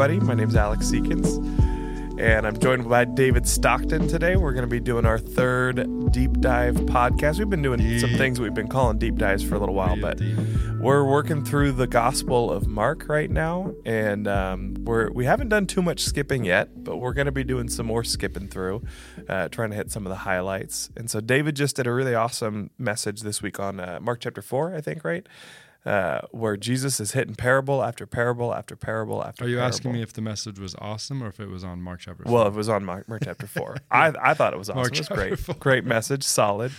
everybody. My name is Alex Seekins, and I'm joined by David Stockton today. We're going to be doing our third deep dive podcast. We've been doing some things we've been calling deep dives for a little while, but deep. we're working through the Gospel of Mark right now, and um, we're we haven't done too much skipping yet, but we're going to be doing some more skipping through, uh, trying to hit some of the highlights. And so David just did a really awesome message this week on uh, Mark chapter four, I think, right, uh, where Jesus is hitting parable after parable after parable after. Are you asking me if the message was awesome or if it was on Mark chapter? Well, it was on Mark, Mark chapter four. I I thought it was awesome. Mark it was great, four. great message, solid.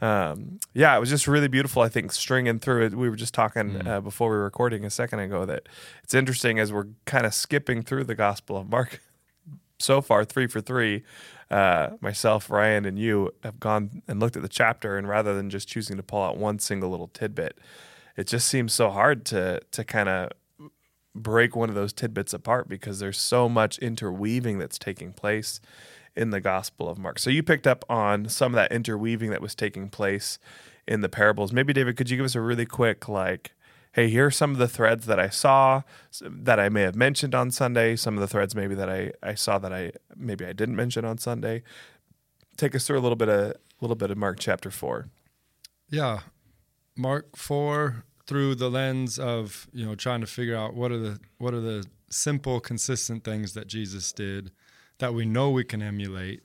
Um, yeah, it was just really beautiful. I think stringing through it. We were just talking Mm. uh, before we were recording a second ago that it's interesting as we're kind of skipping through the Gospel of Mark. So far, three for three. Uh, myself, Ryan, and you have gone and looked at the chapter, and rather than just choosing to pull out one single little tidbit, it just seems so hard to to kind of break one of those tidbits apart because there's so much interweaving that's taking place in the Gospel of Mark. So you picked up on some of that interweaving that was taking place in the parables. Maybe David, could you give us a really quick like hey, here are some of the threads that I saw that I may have mentioned on Sunday, some of the threads maybe that I, I saw that I maybe I didn't mention on Sunday. Take us through a little bit of a little bit of Mark chapter 4. yeah, Mark four through the lens of you know trying to figure out what are the what are the simple, consistent things that Jesus did that we know we can emulate,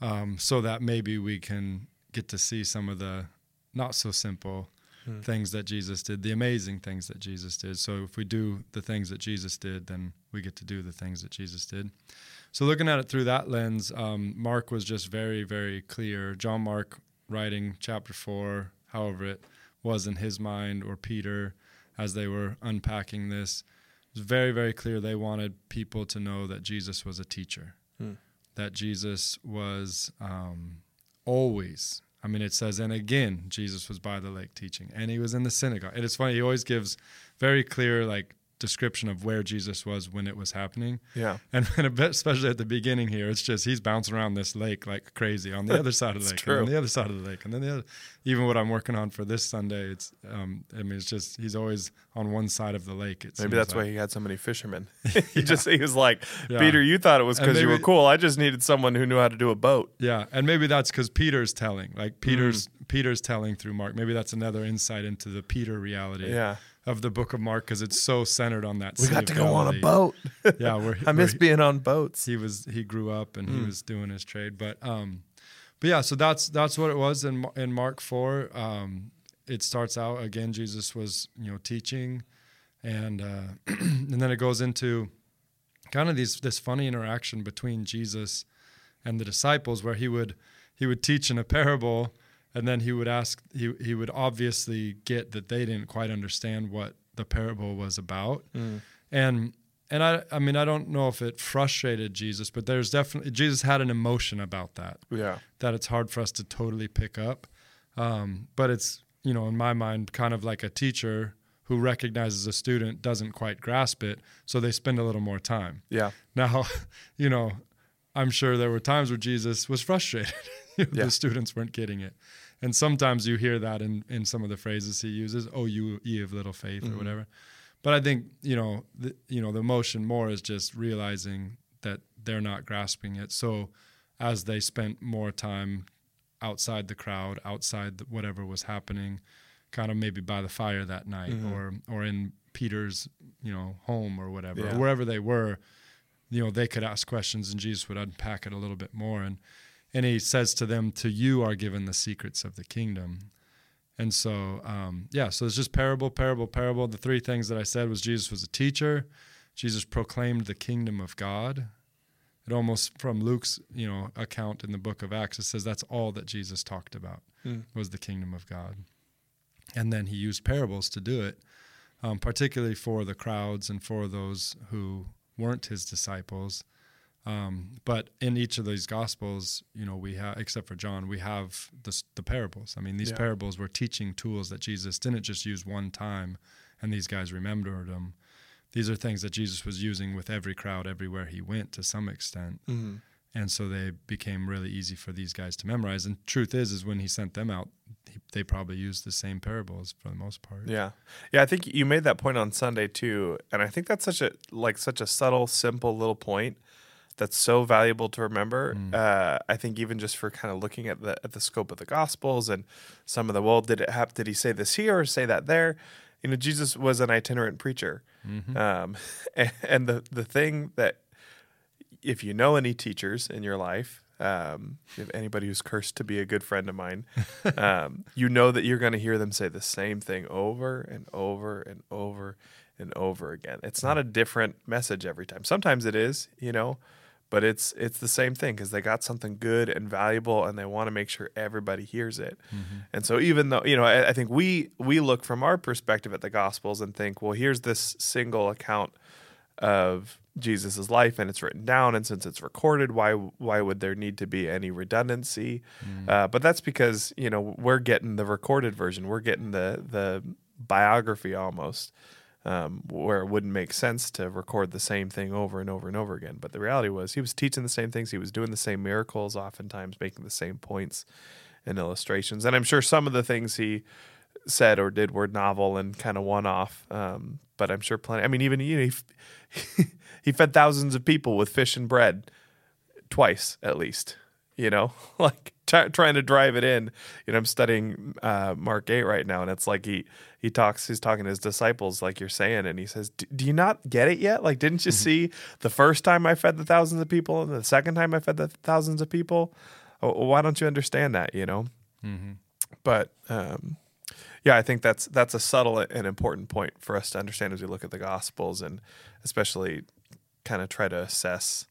um, so that maybe we can get to see some of the not so simple things that Jesus did, the amazing things that Jesus did. So if we do the things that Jesus did, then we get to do the things that Jesus did. So looking at it through that lens, um, Mark was just very, very clear. John Mark writing chapter four, however it was in his mind, or Peter, as they were unpacking this, it was very, very clear they wanted people to know that Jesus was a teacher, Hmm. that Jesus was um, always. I mean, it says, and again, Jesus was by the lake teaching, and he was in the synagogue. And it's funny; he always gives very clear, like, description of where Jesus was when it was happening. Yeah. And then a bit, especially at the beginning here, it's just he's bouncing around this lake like crazy on the other side of the lake, true. and then the other side of the lake, and then the other. Even what I'm working on for this Sunday, it's um, I mean, it's just he's always on one side of the lake. Maybe that's like. why he had so many fishermen. he just he was like, Yeah. Peter, you thought it was because you were cool. I just needed someone who knew how to do a boat. Yeah, and maybe that's because Peter's telling, like Peter's Mm. Peter's telling through Mark. Maybe that's another insight into the Peter reality Yeah. Of the book of Mark because it's so centered on that. We got to go on a boat. Yeah, where I miss where being on boats. he was he grew up and Mm. he was doing his trade but um but yeah so that's that's what it was in in mark 4 um it starts out again jesus was you know teaching and uh and then it goes into kind of these this funny interaction between jesus and the disciples where he would he would teach in a parable and then he would ask he he would obviously get that they didn't quite understand what the parable was about and and I I mean I don't know if it frustrated Jesus, but there's definitely Jesus had an emotion about that Yeah. that it's hard for us to totally pick up. Um, but it's you know in my mind kind of like a teacher who recognizes a student doesn't quite grasp it, so they spend a little more time. Yeah. Now, you know, I'm sure there were times where Jesus was frustrated. Yeah. The students weren't getting it. And sometimes you hear that in, in some of the phrases he uses, oh, you ye of little faith Mm-hmm. or whatever. But I think, you know, the, you know, the emotion more is just realizing that they're not grasping it. So as they spent more time outside the crowd, outside the, whatever was happening, kind of maybe by the fire that night Mm-hmm. or, or in Peter's, you know, home or whatever, Yeah. or wherever they were, you know, they could ask questions and Jesus would unpack it a little bit more. And, and he says to them, to you are given the secrets of the kingdom. And so, um, yeah, so it's just parable, parable, parable. The three things that I said was Jesus was a teacher. Jesus proclaimed the kingdom of God. It almost from Luke's, you know, account in the book of Acts, it says that's all that Jesus talked about Mm. was the kingdom of God. And then he used parables to do it, um, particularly for the crowds and for those who weren't his disciples. Um, but in each of these gospels, you know, we have, except for John, we have the, the parables. I mean, these Yeah. parables were teaching tools that Jesus didn't just use one time and these guys remembered them. These are things that Jesus was using with every crowd everywhere he went to some extent. Mm-hmm. And so they became really easy for these guys to memorize. And truth is, is when he sent them out, he, they probably used the same parables for the most part. Yeah. Yeah, I think you made that point on Sunday too, and I think that's such a like such a subtle, simple little point that's so valuable to remember. Mm. Uh, I think even just for kind of looking at the at the scope of the Gospels and some of the well, did it have did he say this here or say that there? You know, Jesus was an itinerant preacher, Mhm. um, and, and the the thing that if you know any teachers in your life, um, if anybody who's cursed to be a good friend of mine, um, you know that you're going to hear them say the same thing over and over and over and over again. It's not a different message every time. Sometimes it is, you know, but it's it's the same thing because they got something good and valuable, and they want to make sure everybody hears it. And so, even though you know, I, I think we we look from our perspective at the Gospels and think, well, here's this single account of Jesus's life, and it's written down, and since it's recorded, why why would there need to be any redundancy? Uh, but that's because you know we're getting the recorded version, we're getting the the biography almost. Um, where it wouldn't make sense to record the same thing over and over and over again. But the reality was, he was teaching the same things, he was doing the same miracles, oftentimes making the same points and illustrations. And I'm sure some of the things he said or did were novel and kind of one off. Um, but I'm sure plenty. I mean, even you know, he, he fed thousands of people with fish and bread twice at least. You know, like try, trying to drive it in. You know, I'm studying uh, Mark eight right now, and it's like he he talks. He's talking to his disciples, like you're saying, and he says, "D- "Do you not get it yet? Like, didn't you see the first time I fed the thousands of people, and the second time I fed the thousands of people? Oh, why don't you understand that? You know?" Mm-hmm. but um, yeah, I think that's that's a subtle and important point for us to understand as we look at the Gospels and especially kind of try to assess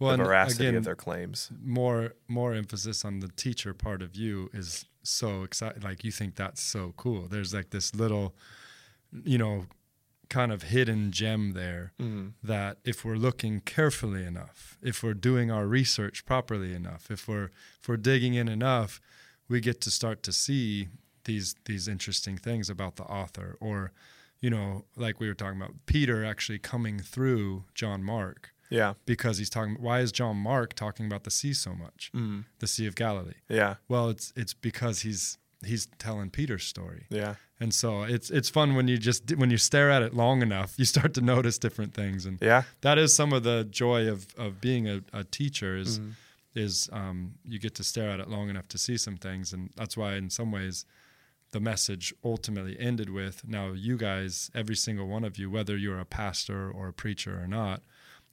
Well, the veracity again, of their claims. more more emphasis on the teacher part of you is so excited. Like you think that's so cool. There's like this little, you know, kind of hidden gem there Mm. that if we're looking carefully enough, if we're doing our research properly enough, if we're if we're digging in enough, we get to start to see these these interesting things about the author or you know like we were talking about Peter actually coming through John Mark Yeah, because he's talking why is John Mark talking about the sea so much? Mm. the sea of Galilee. Yeah, well it's it's because he's he's telling Peter's story. Yeah, and so it's it's fun when you just when you stare at it long enough you start to notice different things. And yeah, that is some of the joy of of being a, a teacher is Mhm. is um, you get to stare at it long enough to see some things. And that's why in some ways the message ultimately ended with now you guys every single one of you whether you're a pastor or a preacher or not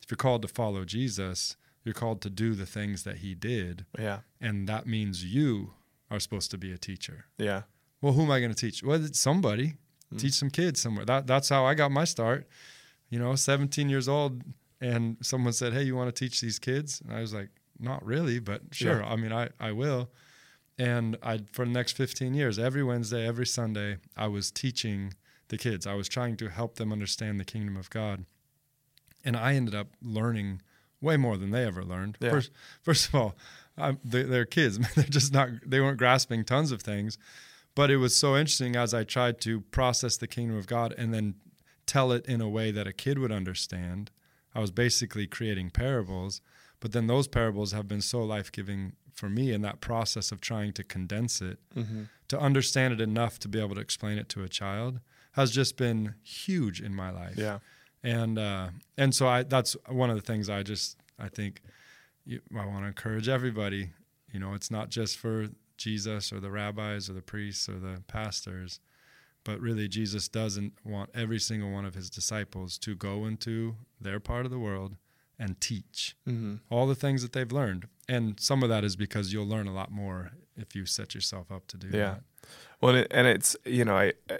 if you're called to follow jesus you're called to do the things that he did. Yeah, and that means you are supposed to be a teacher. Yeah, well who am i going to teach? Well it's somebody. Mm. teach some kids somewhere. That, that's how i got my start. You know 17 years old and someone said hey you want to teach these kids? And i was like not really but sure Yeah. i mean i, I will. And i for the next 15 years every wednesday every sunday i was teaching the kids. I was trying to help them understand the kingdom of god and i ended up learning way more than they ever learned. Yeah. first first of all I'm, they, they're kids they're just not they weren't grasping tons of things. But it was so interesting as i tried to process the kingdom of god and then tell it in a way that a kid would understand. I was basically creating parables but then those parables have been so life-giving for me in that process of trying to condense it mm-hmm. to understand it enough to be able to explain it to a child has just been huge in my life. Yeah, and uh, and so I that's one of the things I just I think you, I want to encourage everybody. You know, it's not just for Jesus or the rabbis or the priests or the pastors, but really Jesus doesn't want every single one of his disciples to go into their part of the world and teach mm-hmm. all the things that they've learned. And some of that is because you'll learn a lot more if you set yourself up to do Yeah. that. Well, and, it, and it's you know, I, I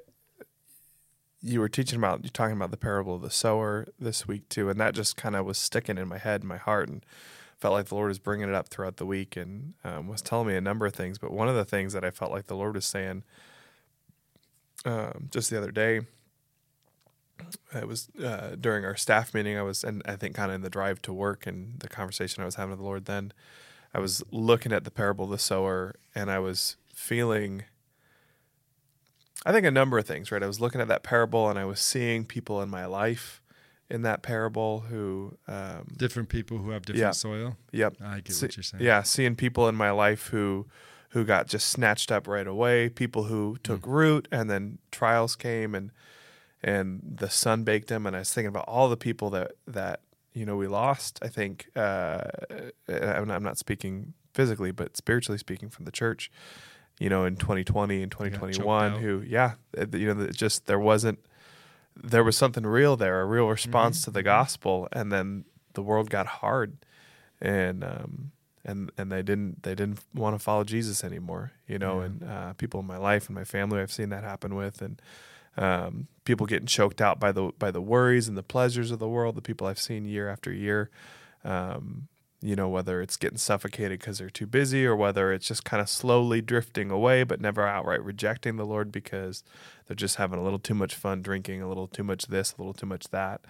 you were teaching about you're talking about the parable of the sower this week too, and that just kind of was sticking in my head and my heart, and felt like the Lord was bringing it up throughout the week, and um, was telling me a number of things. But one of the things that I felt like the Lord was saying um, just the other day. It was uh, during our staff meeting. I was, and I think kind of in the drive to work and the conversation I was having with the Lord then. I was looking at the parable of the sower and I was feeling I think a number of things, right? I was looking at that parable and I was seeing people in my life in that parable who um Different people who have different Yeah. soil. yep. I get See- what you're saying. Yeah, seeing people in my life who who got just snatched up right away, people who took root, and then trials came and and the sun baked them. And I was thinking about all the people that that you know we lost. I think uh, I'm not speaking physically, but spiritually speaking from the church. You know, in 2020 and 2021, out. who yeah, you know, it just there wasn't there was something real there, a real response to the gospel, and then the world got hard, and um, and and they didn't they didn't want to follow Jesus anymore, you know, Yeah. and uh, people in my life and my family I've seen that happen with, and um, people getting choked out by the by the worries and the pleasures of the world, the people I've seen year after year. Um, you know, whether it's getting suffocated because they're too busy or whether it's just kind of slowly drifting away, but never outright rejecting the Lord because they're just having a little too much fun drinking, a little too much this, a little too much that,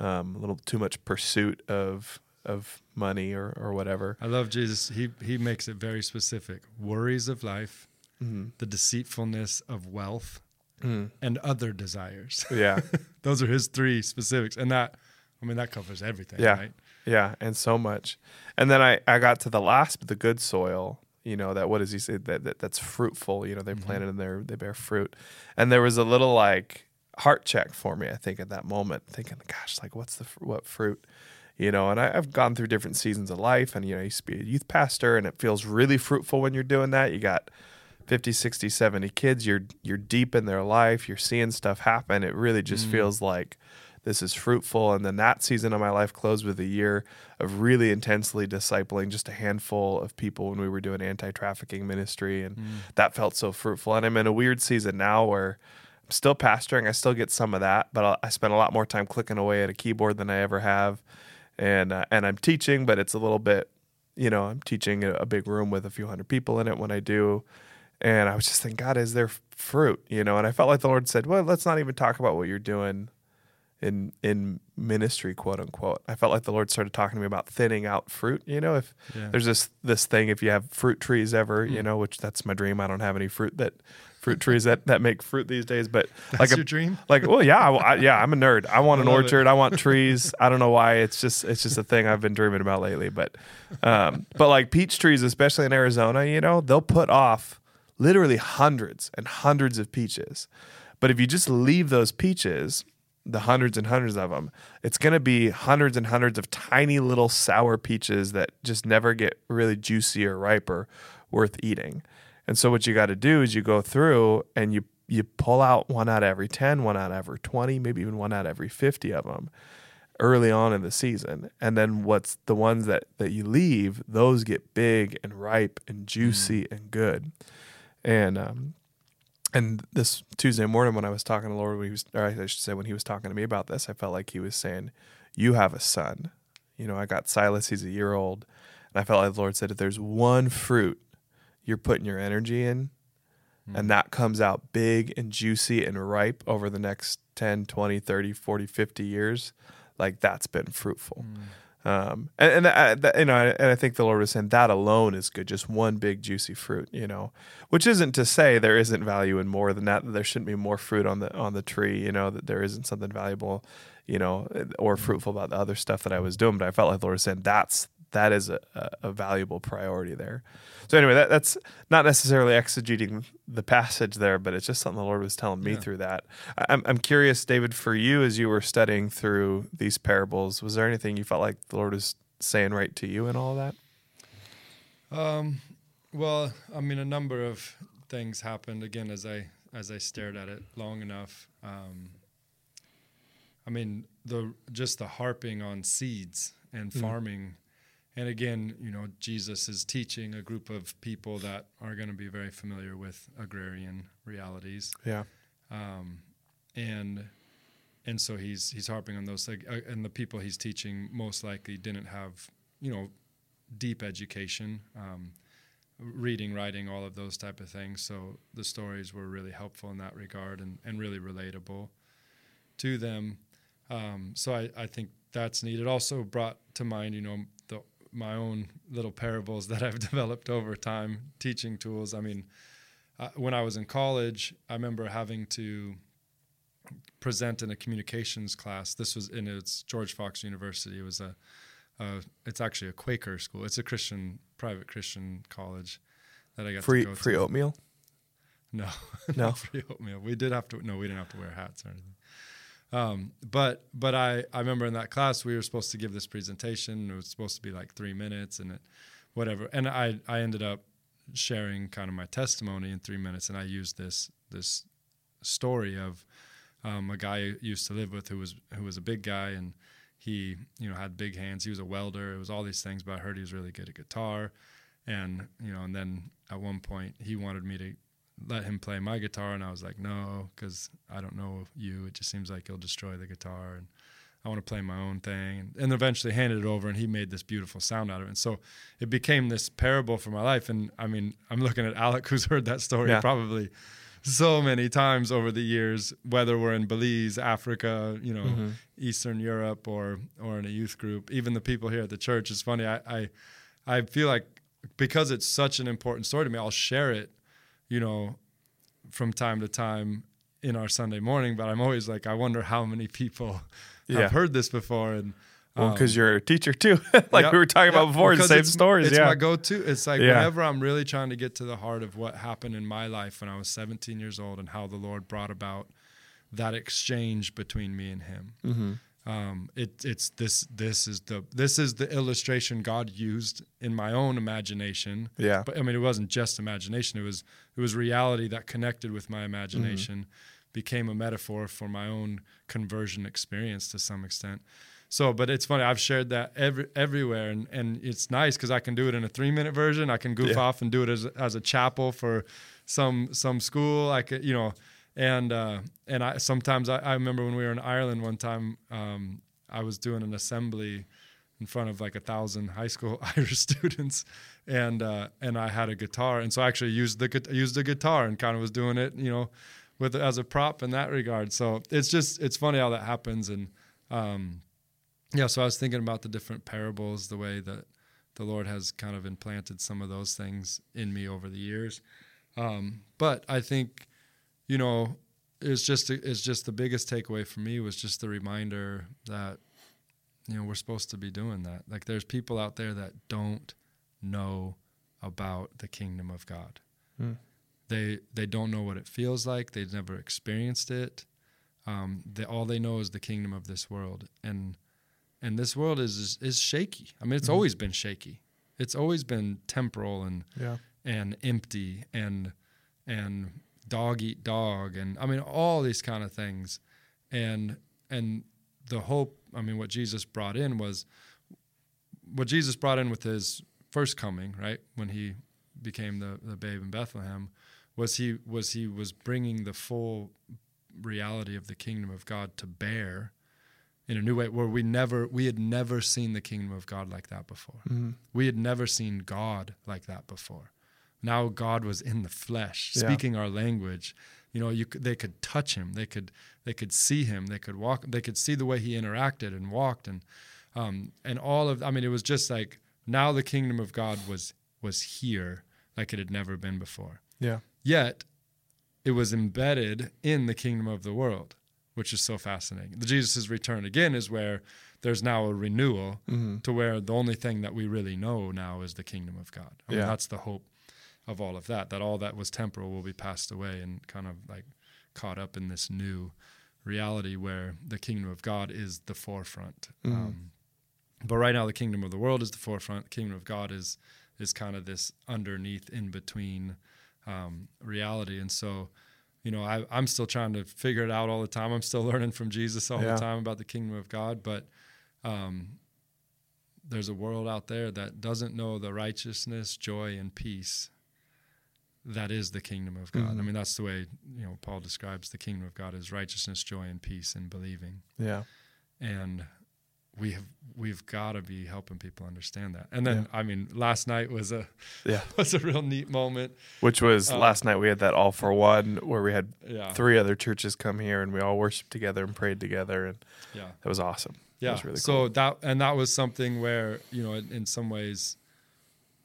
um, a little too much pursuit of of money or, or whatever. I love Jesus. He he makes it very specific. Worries of life, the deceitfulness of wealth, and other desires. Yeah. Those are his three specifics, and that I mean that covers everything. Yeah. Right? Yeah, and so much. And then I, I got to the last, the good soil. You know that what does he say that, that that's fruitful? You know they mm-hmm. planted in there, they bear fruit. And there was a little like heart check for me. I think at that moment, thinking, gosh, like what's the what fruit? You know, and I, I've gone through different seasons of life, and you know, I used to be a youth pastor, and it feels really fruitful when you're doing that. You got 50, 60, 70 kids. You're you're deep in their life. You're seeing stuff happen. It really just mm. feels like this is fruitful. And then that season of my life closed with a year of really intensely discipling just a handful of people when we were doing anti trafficking ministry. And that felt so fruitful. And I'm in a weird season now where I'm still pastoring. I still get some of that, but I- spend a lot more time clicking away at a keyboard than I ever have. And, uh, and I'm teaching, but it's a little bit, you know, I'm teaching a, a big room with a few hundred people in it when I do. And I was just thinking, God, is there fruit? You know, and I felt like the Lord said, well, let's not even talk about what you're doing in in ministry, quote unquote. I felt like the Lord started talking to me about thinning out fruit. You know, if Yeah. there's this this thing, if you have fruit trees ever, you know, which that's my dream. I don't have any fruit that fruit trees that that make fruit these days, but That's like a, your dream. like well yeah I, I- yeah i'm a nerd i want an I it. orchard i want trees i don't know why it's just it's just a thing i've been dreaming about lately but um but like peach trees especially in arizona you know they'll put off literally hundreds and hundreds of peaches but if you just leave those peaches the hundreds and hundreds of them it's going to be hundreds and hundreds of tiny little sour peaches that just never get really juicy or ripe or worth eating and so what you got to do is you go through and you you pull out one out of every 10, one out of every 20, maybe even one out of every 50 of them early on in the season. And then what's the ones that that you leave, those get big and ripe and juicy and good. And um and this Tuesday morning when I was talking to Lord, when he was, or I should say when he was talking to me about this, I felt like he was saying, "You have a son." You know, I got Silas; he's a year old, and I felt like the Lord said, "If there's one fruit you're putting your energy in, and hmm. that comes out big and juicy and ripe over the next 10 20 30 40 50 years like that's been fruitful hmm. Um, and, and you know and i think the lord was saying that alone is good just one big juicy fruit you know which isn't to say there isn't value in more than that that there shouldn't be more fruit on the on the tree you know that there isn't something valuable you know or fruitful about the other stuff that i was doing. But i felt like the lord was saying that's that is a, a, valuable priority there so anyway, that, that's not necessarily exegeting the passage there, but it's just something the Lord was telling me Yeah. through that. I'm, I'm curious, David, for you as you were studying through these parables, was there anything you felt like the Lord was saying right to you in all of that? Um, well, I mean, a number of things happened again as I as I stared at it long enough. Um, I mean, the just the harping on seeds and farming, and again, you know, Jesus is teaching a group of people that are going to be very familiar with agrarian realities. Yeah. um, and and so he's he's harping on those like, uh, and the people he's teaching most likely didn't have you know deep education um, reading writing all of those type of things. So the stories were really helpful in that regard and, and really relatable to them. Um, so I, I think that's neat. It also brought to mind you know the, my own little parables that i've developed over time teaching tools i mean uh, when I was in college, I remember having to present in a communications class. This was in it's George Fox University. It was a, uh, it's actually a Quaker school. It's a Christian private Christian college that I got Free to go free to. oatmeal. No, No? free oatmeal. We did have to. No, we didn't have to wear hats or anything. Um, but but I I remember in that class we were supposed to give this presentation. It was supposed to be like three minutes and it, whatever. And I I ended up sharing kind of my testimony in three minutes, and I used this this story of um, a guy I used to live with who was who was a big guy and he you know had big hands. He was a welder. It was all these things, but I heard he was really good at guitar, and you know, and then at one point he wanted me to let him play my guitar, and I was like, no, because I don't know you. It just seems like you'll destroy the guitar, and I want to play my own thing. And, and eventually handed it over, and he made this beautiful sound out of it. And so it became this parable for my life. And I mean, I'm looking at Alec, who's heard that story Yeah. probably so many times over the years, whether we're in Belize, Africa, you know, Mm-hmm. Eastern Europe, or or in a youth group. Even the people here at the church. It's funny. I I, I feel like because it's such an important story to me, I'll share it, you know, from time to time in our Sunday morning. But I'm always like, I wonder how many people have heard this before. And Well, um, because you're a teacher too, like yeah, we were talking yeah, about before, the same stories. It's yeah, my go-to. It's like Yeah. whenever I'm really trying to get to the heart of what happened in my life when I was 17 years old and how the Lord brought about that exchange between me and Him. Mm-hmm. Um, it, it's this. This is the this is the illustration God used in my own imagination. yeah, But I mean, it wasn't just imagination. It was it was reality that connected with my imagination, became a metaphor for my own conversion experience to some extent. So, but it's funny. I've shared that every everywhere, and and it's nice because I can do it in a three minute version. I can goof Yeah. off and do it as as a chapel for some some school. I could, you know, and uh, and I sometimes I, I remember when we were in Ireland one time. Um, I was doing an assembly in front of like a thousand high school Irish students, and uh, and I had a guitar, and so I actually used the used the guitar and kind of was doing it, you know, with as a prop in that regard. So it's just it's funny how that happens, and um, yeah. So I was thinking about the different parables, the way that the Lord has kind of implanted some of those things in me over the years. Um, but I think, you know, it's just it's just the biggest takeaway for me was just the reminder that you know we're supposed to be doing that. Like there's people out there that don't know about the kingdom of God. Mm. They they don't know what it feels like. They've never experienced it. Um, they, all they know is the kingdom of this world, and and this world is is shaky. I mean, it's Mhm. always been shaky. It's always been temporal and yeah, and empty and and dog eat dog and I mean all these kind of things and and the hope I mean what Jesus brought in was what Jesus brought in with his first coming right when he became the the babe in Bethlehem was he was he was bringing the full reality of the kingdom of God to bear in a new way where we never we had never seen the kingdom of God like that before Mhm. we had never seen God like that before. Now God was in the flesh, Yeah. speaking our language. You know, you they could touch him, they could they could see him, they could walk, they could see the way he interacted and walked, and um, and all of. I mean, it was just like now the kingdom of God was was here like it had never been before. yeah, Yet, it was embedded in the kingdom of the world, which is so fascinating. The Jesus' return again is where there's now a renewal mm-hmm. to where the only thing that we really know now is the kingdom of God. I mean, Yeah. that's the hope of all of that, that all that was temporal will be passed away and kind of like caught up in this new reality where the kingdom of God is the forefront. Mhm. Um, but right now, the kingdom of the world is the forefront. The kingdom of God is is kind of this underneath, in between um, reality. And so, you know, I, I'm still trying to figure it out all the time. I'm still learning from Jesus all Yeah. the time about the kingdom of God. But um, there's a world out there that doesn't know the righteousness, joy, and peace that is the kingdom of God. I Mhm. mean, that's the way you know Paul describes the kingdom of God as righteousness, joy, and peace in believing. yeah, And we have we've got to be helping people understand that. And then I mean, last night was a yeah. was a real neat moment. Which was Uh, last night we had that all for one where we had Yeah, three other churches come here and we all worshiped together and prayed together and yeah. that was awesome. Yeah. was really so that and that was something where you know, in, in some ways,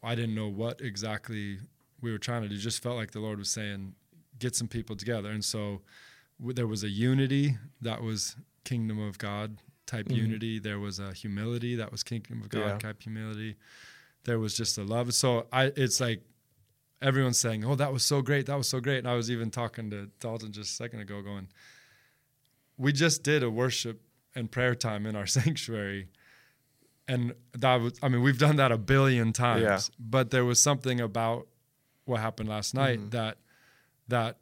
I didn't know what exactly we were trying to do. Just felt like the Lord was saying, get some people together, and so w- there was a unity that was kingdom of God type Mhm. unity. There was a humility that was kingdom of God Yeah. type humility. There was just a love. So I, it's like everyone's saying, "Oh, that was so great, that was so great." And I was even talking to Dalton just a second ago, going, "We just did a worship and prayer time in our sanctuary." And that was, I mean, we've done that a billion times, Yeah. but there was something about what happened last night Mhm. that that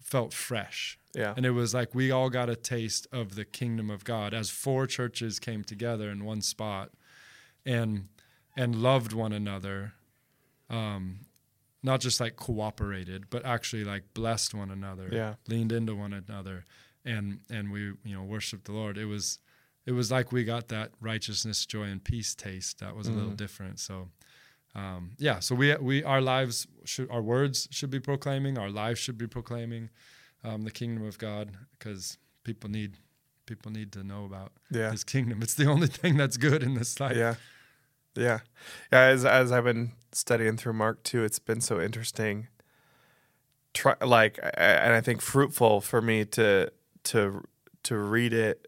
felt fresh. Yeah. And it was like we all got a taste of the kingdom of God as four churches came together in one spot and and loved one another. Um, not just like cooperated, but actually like blessed one another, Yeah. leaned into one another, and and we you know worshiped the Lord. It was it was like we got that righteousness, joy, and peace taste that was a little Mhm. different. So um, yeah, so we we our lives should our words should be proclaiming, our lives should be proclaiming um, the kingdom of God because people need people need to know about Yeah. His kingdom. It's the only thing that's good in this life. Yeah. Yeah. Yeah. As, as I've been studying through Mark too, it's been so interesting. Try, like, and I think fruitful for me to, to, to read it,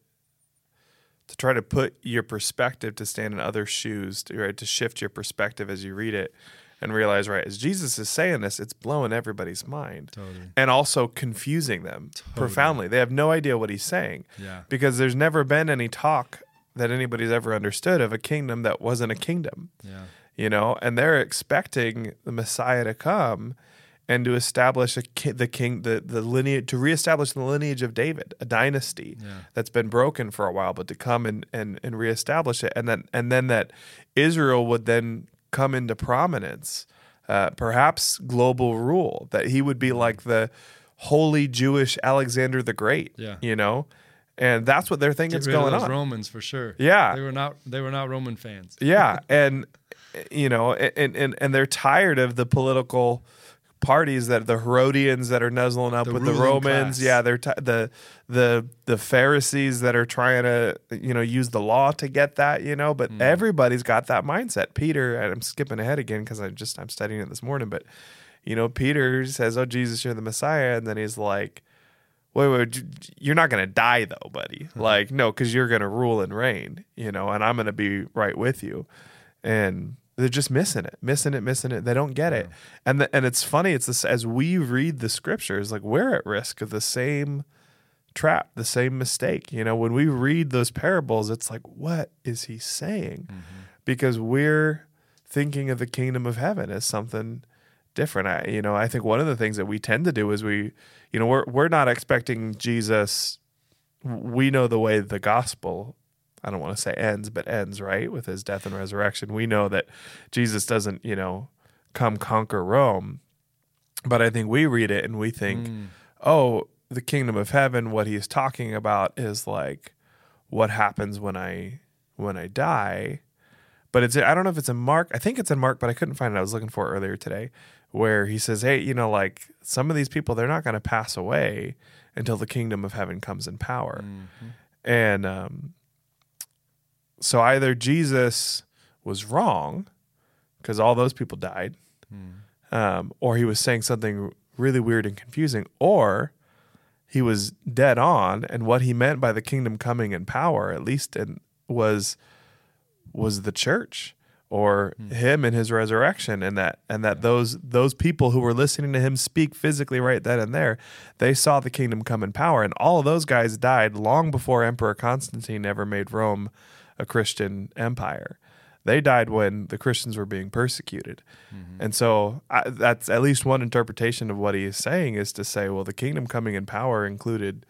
to try to put your perspective to stand in other shoes, to, right? To shift your perspective as you read it and realize, right, as Jesus is saying this, it's blowing everybody's mind Totally. and also confusing them profoundly. They have no idea what he's saying Yeah. because there's never been any talk that anybody's ever understood of a kingdom that wasn't a kingdom, Yeah. you know, and they're expecting the Messiah to come and to establish a ki- the king the the lineage to reestablish the lineage of David, a dynasty Yeah. that's been broken for a while, but to come and and and reestablish it, and then and then that Israel would then come into prominence, uh, perhaps global rule, that he would be like the holy Jewish Alexander the Great, Yeah. you know, and that's what they're thinking is going on. Romans for sure. Yeah. They were not they were not Roman fans. Yeah, and you know, and and and they're tired of the political parties that the Herodians that are nuzzling up The with the Romans. class. Yeah, they're ti the the the Pharisees that are trying to you know use the law to get that. You know, Mm. but everybody's got that mindset. Peter, and I'm skipping ahead again because I just I'm studying it this morning, but you know, Peter says, "Oh, Jesus, you're the Messiah," and then he's like. Wait, wait, you're not going to die though, buddy. Like, no, because you're going to rule and reign, you know, and I'm going to be right with you. And they're just missing it, missing it, missing it. They don't get it. And the, and it's funny. It's this as we read the scriptures, like we're at risk of the same trap, the same mistake. You know, when we read those parables, it's like, what is he saying? Mm-hmm. Because we're thinking of the kingdom of heaven as something different. I, you know, I think one of the things that we tend to do is we, you know, we're we're not expecting Jesus. We know the way the gospel. I don't want to say ends, but ends right with his death and resurrection. We know that Jesus doesn't, you know, come conquer Rome. But I think we read it and we think, Mm. oh, the kingdom of heaven. What he's talking about is like what happens when I when I die. But it's I don't know if it's in Mark. I think it's in Mark, but I couldn't find it. I was looking for it earlier today, where he says, "Hey, you know, like some of these people, they're not going to pass away until the kingdom of heaven comes in power." Mhm. And um, so either Jesus was wrong because all those people died, Mm. um, or he was saying something really weird and confusing, or he was dead on, and what he meant by the kingdom coming in power, at least, in, was was the church or him and his resurrection and that and that those those people who were listening to him speak physically right then and there they saw the kingdom come in power and all of those guys died long before emperor constantine ever made rome a christian empire they died when the christians were being persecuted mm-hmm. and so I, that's at least one interpretation of what he is saying is to say well the kingdom coming in power included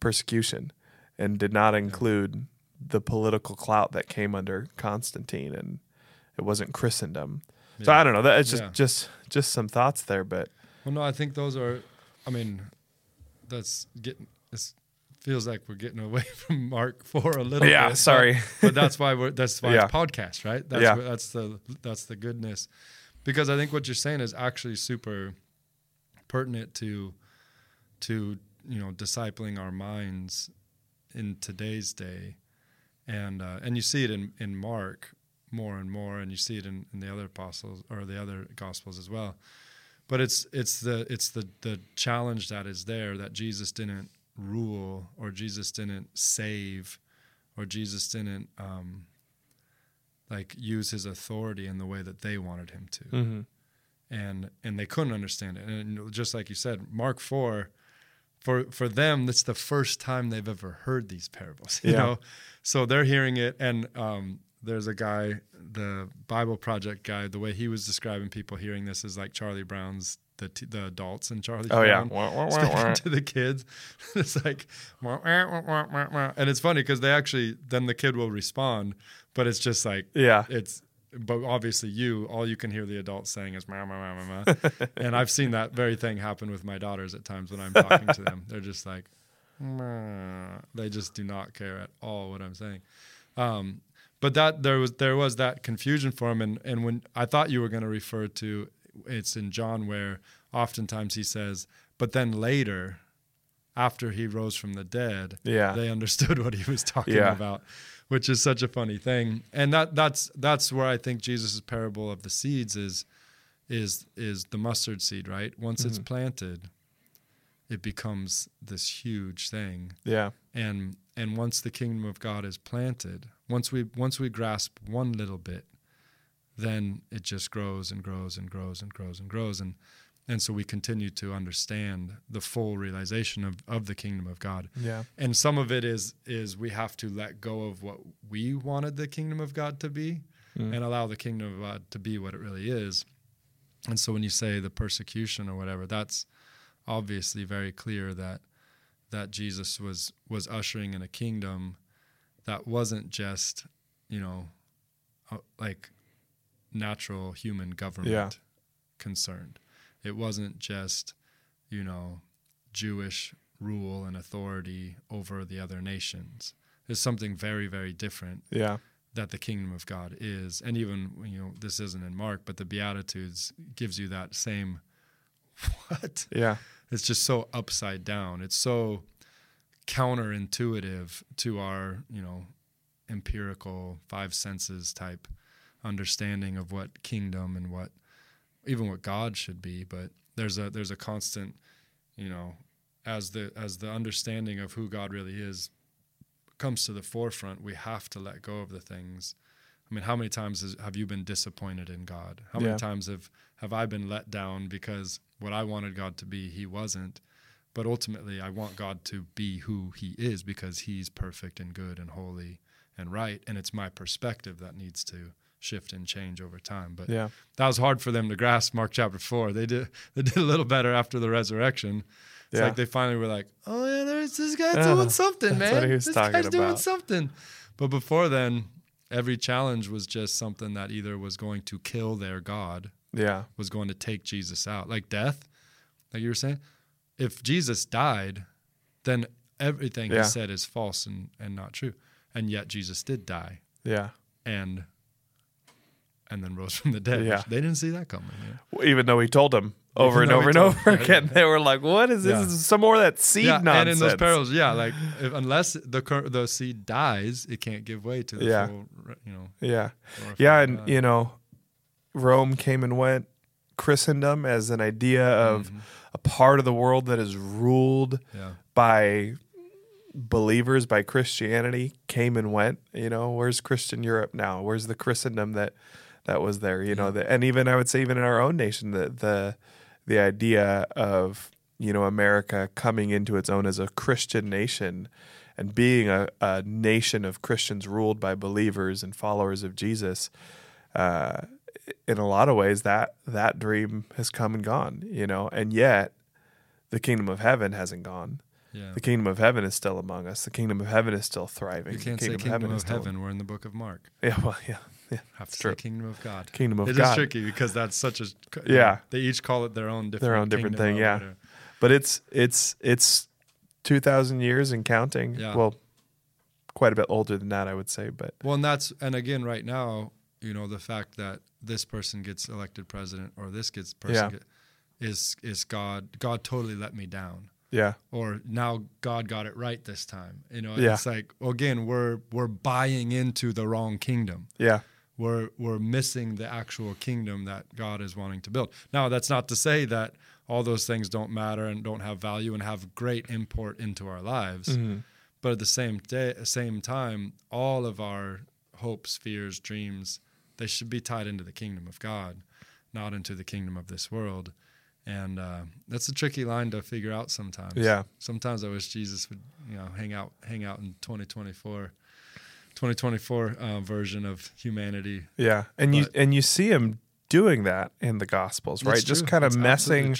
persecution and did not include the political clout that came under Constantine and it wasn't Christendom. So I don't know. That it's just Yeah. just just some thoughts there, but Well, no, I think those are. I mean, that's getting. Feels like we're getting away from Mark four a little. yeah, bit, but- sorry. but that's why we're that's why Yeah. it's podcast, right? That's Yeah. what, that's the that's the goodness, because I think what you're saying is actually super pertinent to to you know discipling our minds in today's day, and uh, and you see it in in Mark more and more, and you see it in, in the other apostles or the other gospels as well. But it's it's the it's the the challenge that is there that Jesus didn't rule or Jesus didn't save or Jesus didn't um, like use his authority in the way that they wanted him to. hmm and and they couldn't understand it. And just like you said, Mark four, for for them, that's the first time they've ever heard these parables. You Yeah. know, so they're hearing it, and um, there's a guy, the Bible Project guy, the way he was describing people hearing this is like Charlie Brown's the t- the adults and Charlie Oh yeah. Brown Wah, wah, wah, speaking wah. to the kids. it's like, and it's funny because they actually then the kid will respond, but it's just like Yeah. it's. But obviously, you all you can hear the adults saying is "ma ma ma ma ma," and I've seen that very thing happen with my daughters at times when I'm talking to them. They're just like, they just do not care at all what I'm saying. Um, but that there was there was that confusion for him, and and when I thought you were going to refer to it's in John where oftentimes he says, but then later, after he rose from the dead, Yeah. they understood what he was talking Yeah. about, which is such a funny thing. And that that's that's where I think Jesus' parable of the seeds is is is the mustard seed, right? Once it's Mhm. planted, it becomes this huge thing Yeah. and and once the kingdom of God is planted, once we once we grasp one little bit, then it just grows and grows and grows and grows and grows and and so we continue to understand the full realization of, of the kingdom of God. Yeah. And some of it is is we have to let go of what we wanted the kingdom of God to be Mm. and allow the kingdom of God to be what it really is. And so when you say the persecution or whatever, that's obviously very clear that that Jesus was was ushering in a kingdom that wasn't just, you know, like natural human government Yeah. concerned. It wasn't just, you know, Jewish rule and authority over the other nations. It's something very, very different Yeah. that the kingdom of God is. And even, you know, this isn't in Mark, but the Beatitudes gives you that same what? Yeah. It's just so upside down. It's so counterintuitive to our, you know, empirical five senses type understanding of what kingdom and what even what God should be. But there's a there's a constant, you know, as the as the understanding of who God really is comes to the forefront, we have to let go of the things. I mean, how many times has, have you been disappointed in God? How many times have have I been let down because what I wanted God to be, He wasn't. But ultimately, I want God to be who He is because He's perfect and good and holy and right. And it's my perspective that needs to shift and change over time. But Yeah. that was hard for them to grasp. Mark chapter four. They did they did a little better after the resurrection. It's Yeah. like they finally were like, "Oh yeah, there's this guy Yeah, doing something, that's man. this guy's doing something." But before then, every challenge was just something that either was going to kill their God, Yeah. was going to take Jesus out, like death. Like you were saying, if Jesus died, then everything Yeah. he said is false and, and not true. And yet Jesus did die Yeah. and and then rose from the dead. Yeah. They didn't see that coming. Yeah. Even though he told them over and over and over yeah, again, they were like, "What is this? Is some more of that seed yeah, nonsense." and in those parables, yeah, like if, unless the the seed dies, it can't give way to the Yeah. full, you know. Yeah. Yeah, and God. you know, Rome came and went. Christendom as an idea of Mhm. a part of the world that is ruled yeah, by believers by Christianity came and went. You know, where's Christian Europe now? Where's the Christendom that that was there? You know, the, and even I would say even in our own nation, the the the idea of you know America coming into its own as a Christian nation and being a, a nation of Christians ruled by believers and followers of Jesus. Uh, in a lot of ways, that that dream has come and gone. You know, and yet the kingdom of heaven hasn't gone. yeah. The kingdom of heaven is still among us. The kingdom of heaven is still thriving. You can't the say kingdom kingdom of is still- heaven. We're in the book of Mark. Yeah, well, yeah, yeah. Have to True. say kingdom of God. Kingdom of It God. It is tricky because that's such a Yeah. They each call it their own different Their own different thing, yeah. whatever. But it's it's it's two thousand years and counting. Yeah. Well, quite a bit older than that, I would say. But Well, and that's and again, right now, you know, the fact that this person gets elected president or this gets person Yeah. get, is is God. God totally let me down. yeah, or now God got it right this time. You know, Yeah. it's like well, again, we're we're buying into the wrong kingdom. yeah, We're we're missing the actual kingdom that God is wanting to build. Now, that's not to say that all those things don't matter and don't have value and have great import into our lives. Mhm. But at the same day, same time, all of our hopes, fears, dreams, they should be tied into the kingdom of God, not into the kingdom of this world. And uh, that's a tricky line to figure out sometimes. Yeah. Sometimes I wish Jesus would, you know, hang out, hang out in 2024, 2024 uh, version of humanity. Yeah, and But- you and you see him doing that in the Gospels, right? Just true. kind of That's messing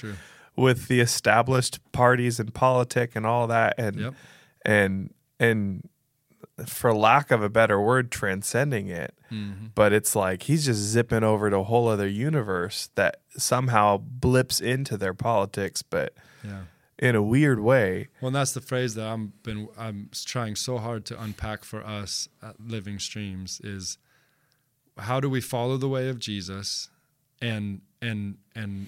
with the established parties and politic and all that, and Yep. and and for lack of a better word, transcending it. Mhm. But it's like he's just zipping over to a whole other universe that somehow blips into their politics, but Yeah. in a weird way. Well, and that's the phrase that I'm been I'm trying so hard to unpack for us at Living Streams is how do we follow the way of Jesus and and and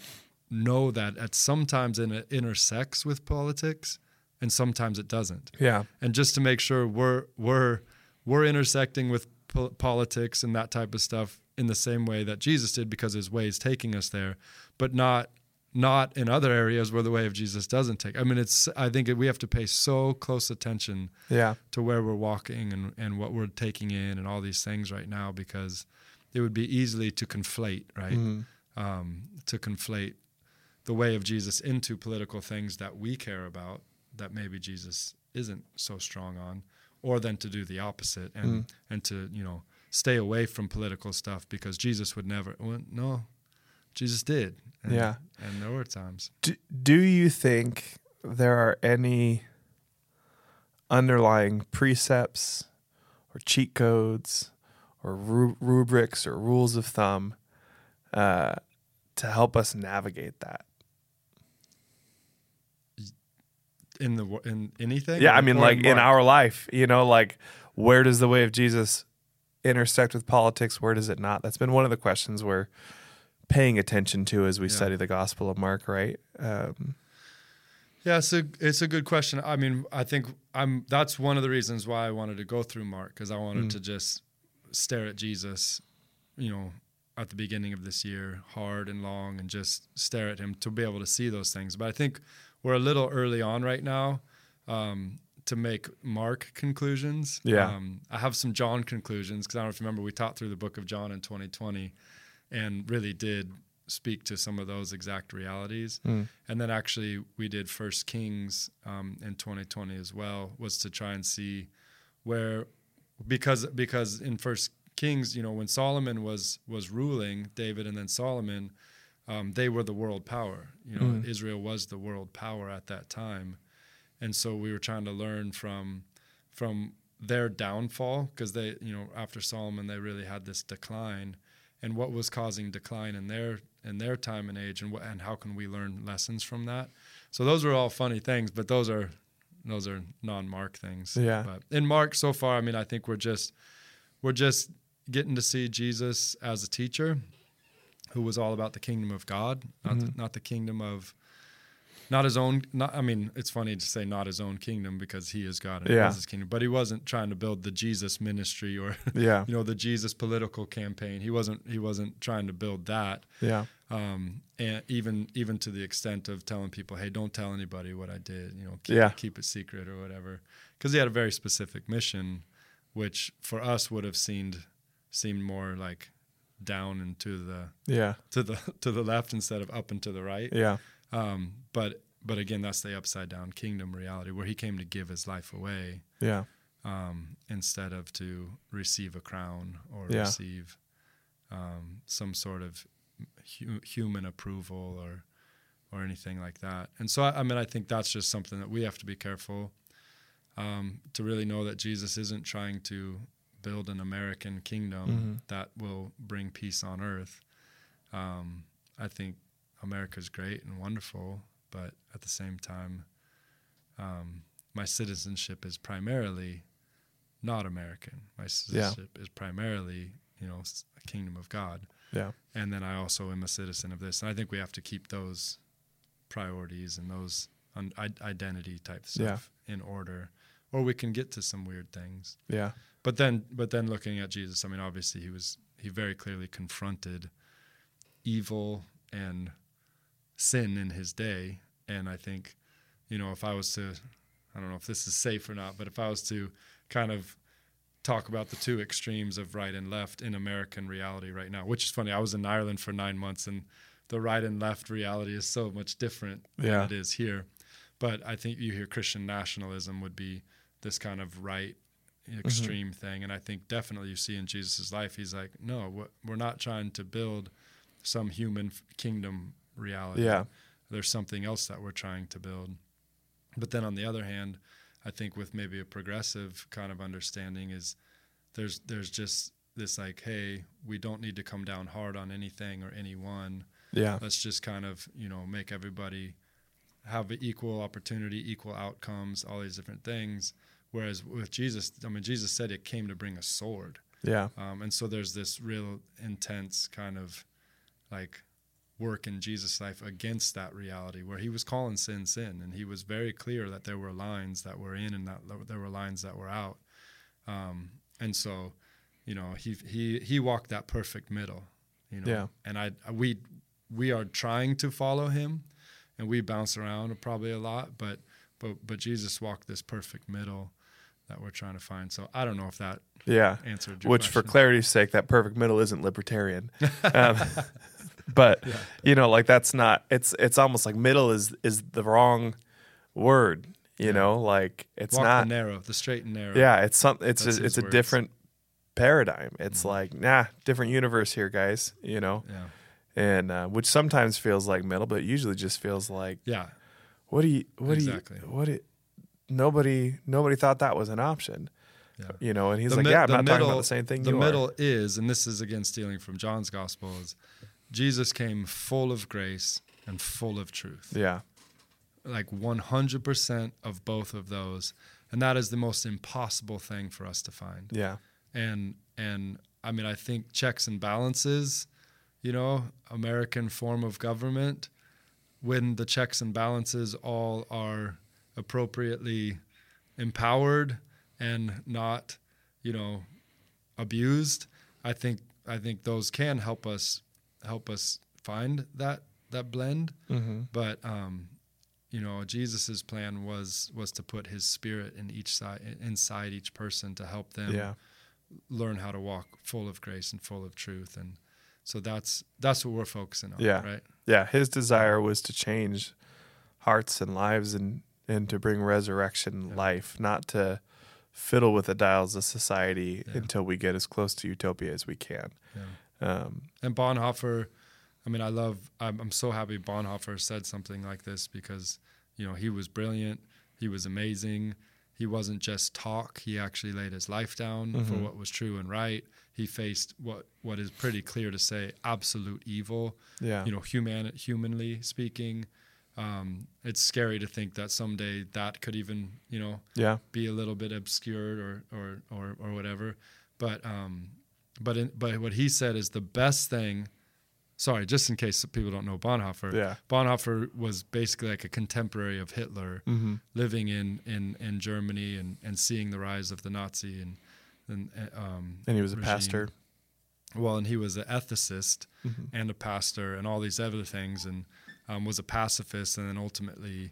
know that at sometimes it intersects with politics and sometimes it doesn't. Yeah, And just to make sure we're we're we're intersecting with po- politics and that type of stuff in the same way that Jesus did because his way is taking us there, but not not in other areas where the way of Jesus doesn't take. I mean, it's I think we have to pay so close attention yeah, to where we're walking and and what we're taking in and all these things right now because it would be easily to conflate, right? Mhm. Um, to conflate the way of Jesus into political things that we care about that maybe Jesus isn't so strong on, or then to do the opposite and and to you know stay away from political stuff because Jesus would never. Well, no, Jesus did. And, Yeah. and there were times. Do, do you think there are any underlying precepts or cheat codes or ru- rubrics or rules of thumb uh, to help us navigate that? In the in anything. Yeah, I mean, like in our life, you know, like where does the way of Jesus intersect with politics? Where does it not? That's been one of the questions we're paying attention to as we Yeah. study the Gospel of Mark, right? Um, Yeah, it's a it's a good question. I mean, I think I'm that's one of the reasons why I wanted to go through Mark because I wanted Mm. to just stare at Jesus, you know, at the beginning of this year, hard and long, and just stare at him to be able to see those things. But I think we're a little early on right now um, to make Mark conclusions. Yeah. um, I have some John conclusions because I don't know if you remember we taught through the book of John in 2020, and really did speak to some of those exact realities. Mm. And then actually we did First Kings um, in 2020 as well, was to try and see where because because in First Kings, you know, when Solomon was was ruling, David and then Solomon, um, they were the world power. You know, Mm. Israel was the world power at that time, and so we were trying to learn from from their downfall because they, you know, after Solomon, they really had this decline, and what was causing decline in their in their time and age, and what and how can we learn lessons from that? So those are all funny things, but those are those are non-Mark things. Yeah. But in Mark so far, I mean, I think we're just we're just getting to see Jesus as a teacher who was all about the kingdom of God, not the, not the kingdom of not his own not I mean, it's funny to say not his own kingdom because he is God and Yeah. he is his kingdom, but he wasn't trying to build the Jesus ministry or yeah, you know the Jesus political campaign. He wasn't he wasn't trying to build that yeah, um, and even even to the extent of telling people, "Hey, don't tell anybody what I did. You know, keep, Yeah. keep it secret or whatever." Because he had a very specific mission, which for us would have seemed seemed more like down and to the yeah, to the to the left instead of up and to the right. yeah, Um, but but again, that's the upside down kingdom reality where he came to give his life away yeah, um, instead of to receive a crown or Yeah. receive um, some sort of hu- human approval or or anything like that. And so, I, I mean, I think that's just something that we have to be careful um, to really know that Jesus isn't trying to build an American kingdom Mhm. that will bring peace on earth. Um, I think America's great and wonderful, but at the same time, um, my citizenship is primarily not American. My citizenship is primarily, you know, a kingdom of God. yeah, And then I also am a citizen of this. And I think we have to keep those priorities and those un- identity type Yeah. stuff in order, or we can get to some weird things. yeah, But then, but then looking at Jesus, I mean, obviously he was he very clearly confronted evil and sin in his day, and I think, you know, if I was to, I don't know if this is safe or not, but if I was to kind of talk about the two extremes of right and left in American reality right now, which is funny. I was in Ireland for nine months, and the right and left reality is so much different Yeah. than it is here. But I think you hear Christian nationalism would be this kind of right Mm-hmm. extreme thing, and I think definitely you see in Jesus' life, he's like, no, we're not trying to build some human kingdom reality. Yeah. There's something else that we're trying to build. But then on the other hand, I think with maybe a progressive kind of understanding is there's there's just this like, hey, we don't need to come down hard on anything or anyone. Yeah. Let's just kind of, you know, make everybody have an equal opportunity, equal outcomes, all these different things. Whereas with Jesus, I mean, Jesus said it came to bring a sword. Yeah. Um, and so there's this real intense kind of like work in Jesus' life against that reality where he was calling sin sin. And he was very clear that there were lines that were in and that there were lines that were out. Um, and so, you know, he, he, he walked that perfect middle, you know, Yeah. and I, we, we are trying to follow him and we bounce around probably a lot, but, but, but Jesus walked this perfect middle that we're trying to find. So I don't know if that Yeah. answered your Which, for clarity's sake, that perfect middle isn't libertarian. Um, but you know, like that's not. It's it's almost like middle is is the wrong word. You Yeah. know, like it's Walk not. the narrow, the straight and narrow. Yeah, it's something. It's That's a, it's a different paradigm. It's Mhm. like nah, different universe here, guys. You know, yeah, and uh, which sometimes feels like middle, but usually just feels like yeah, what do you what Exactly. do you what it. Nobody, nobody thought that was an option, yeah. you know. And he's The like, mi- "Yeah, I'm the not talking about the same thing The middle are." is, and this is again stealing from John's gospel, is Jesus came full of grace and full of truth, Yeah, like 100% of both of those, and that is the most impossible thing for us to find. yeah, and and I mean I think checks and balances, you know, American form of government, when the checks and balances all are appropriately empowered and not, you know, abused, I think I think those can help us help us find that that blend. mm-hmm. But um, you know, Jesus's plan was was to put His Spirit in each side inside each person to help them yeah, learn how to walk full of grace and full of truth and so that's that's what we're focusing on Yeah. right yeah. His desire was to change hearts and lives and and to bring resurrection Yeah. life, not to fiddle with the dials of society Yeah. until we get as close to utopia as we can. yeah. Um, and bonhoeffer i mean i love I'm, I'm so happy bonhoeffer said something like this because you know he was brilliant he was amazing he wasn't just talk he actually laid his life down for Mhm. what was true and right he faced what what is pretty clear to say absolute evil yeah, you know, human humanly speaking, um, it's scary to think that someday that could even, you know, yeah, be a little bit obscured or or or, or whatever. But um, but in, but what he said is the best thing. Sorry, just in case people don't know Bonhoeffer. yeah. Bonhoeffer was basically like a contemporary of Hitler, Mm-hmm. living in in in Germany and and seeing the rise of the Nazi and and uh, um, And he was a regime. pastor. Well, and he was an ethicist Mhm. and a pastor and all these other things and um, was a pacifist and then ultimately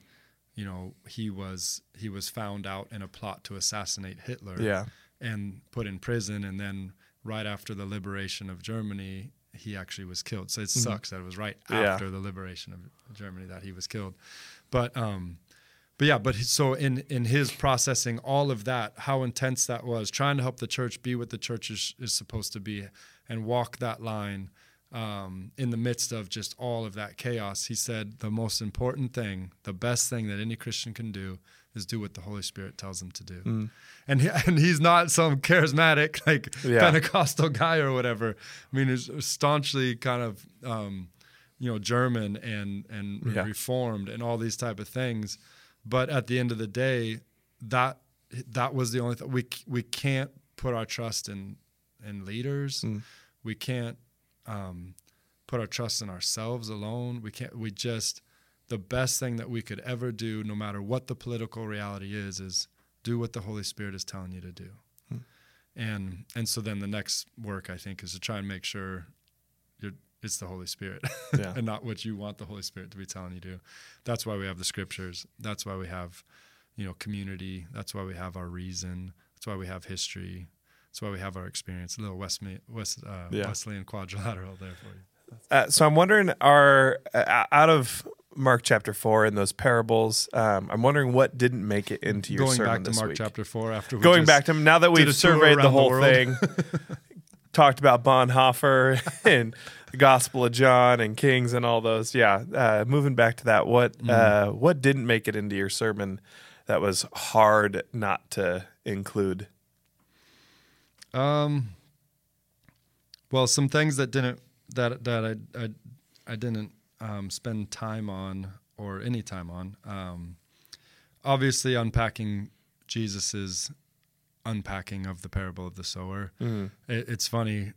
you know he was he was found out in a plot to assassinate Hitler Yeah, and put in prison and then right after the liberation of Germany he actually was killed so it sucks that it was right Mm-hmm. Yeah. after the liberation of Germany that he was killed but um but yeah but so in in his processing all of that how intense that was trying to help the church be what the church is, is supposed to be and walk that line um, in the midst of just all of that chaos he said the most important thing the best thing that any christian can do is do what the holy spirit tells them to do Mm. and he, and he's not some charismatic like Yeah. Pentecostal guy or whatever. I mean, he's staunchly kind of um, you know German and and Yeah. reformed and all these type of things. But at the end of the day, that that was the only thing we we can't put our trust in in leaders. Mm. We can't um, put our trust in ourselves alone. We can't. We just the best thing that we could ever do, no matter what the political reality is, is do what the Holy Spirit is telling you to do. Hmm. And and so then the next work I think is to try and make sure you're, it's the Holy Spirit Yeah. and not what you want the Holy Spirit to be telling you to. That's why we have the scriptures. That's why we have, you know, community. That's why we have our reason. That's why we have history. That's why we have our experience. A little Westme- West, uh, Yeah. Wesleyan quadrilateral there for you. Uh, so I'm wondering, are uh, out of Mark chapter four and those parables, um, I'm wondering what didn't make it into your sermon. Going sermon back to this Mark week. chapter four after Going back to now that we've surveyed the around the whole thing, talked about Bonhoeffer and the Gospel of John and Kings and all those. Yeah, uh, moving back to that, what Mm-hmm. uh, what didn't make it into your sermon that was hard not to include? Um. Well, some things that didn't that that I I, I didn't um, spend time on or any time on. Um, obviously, unpacking Jesus's unpacking of the parable of the sower. It, it's funny.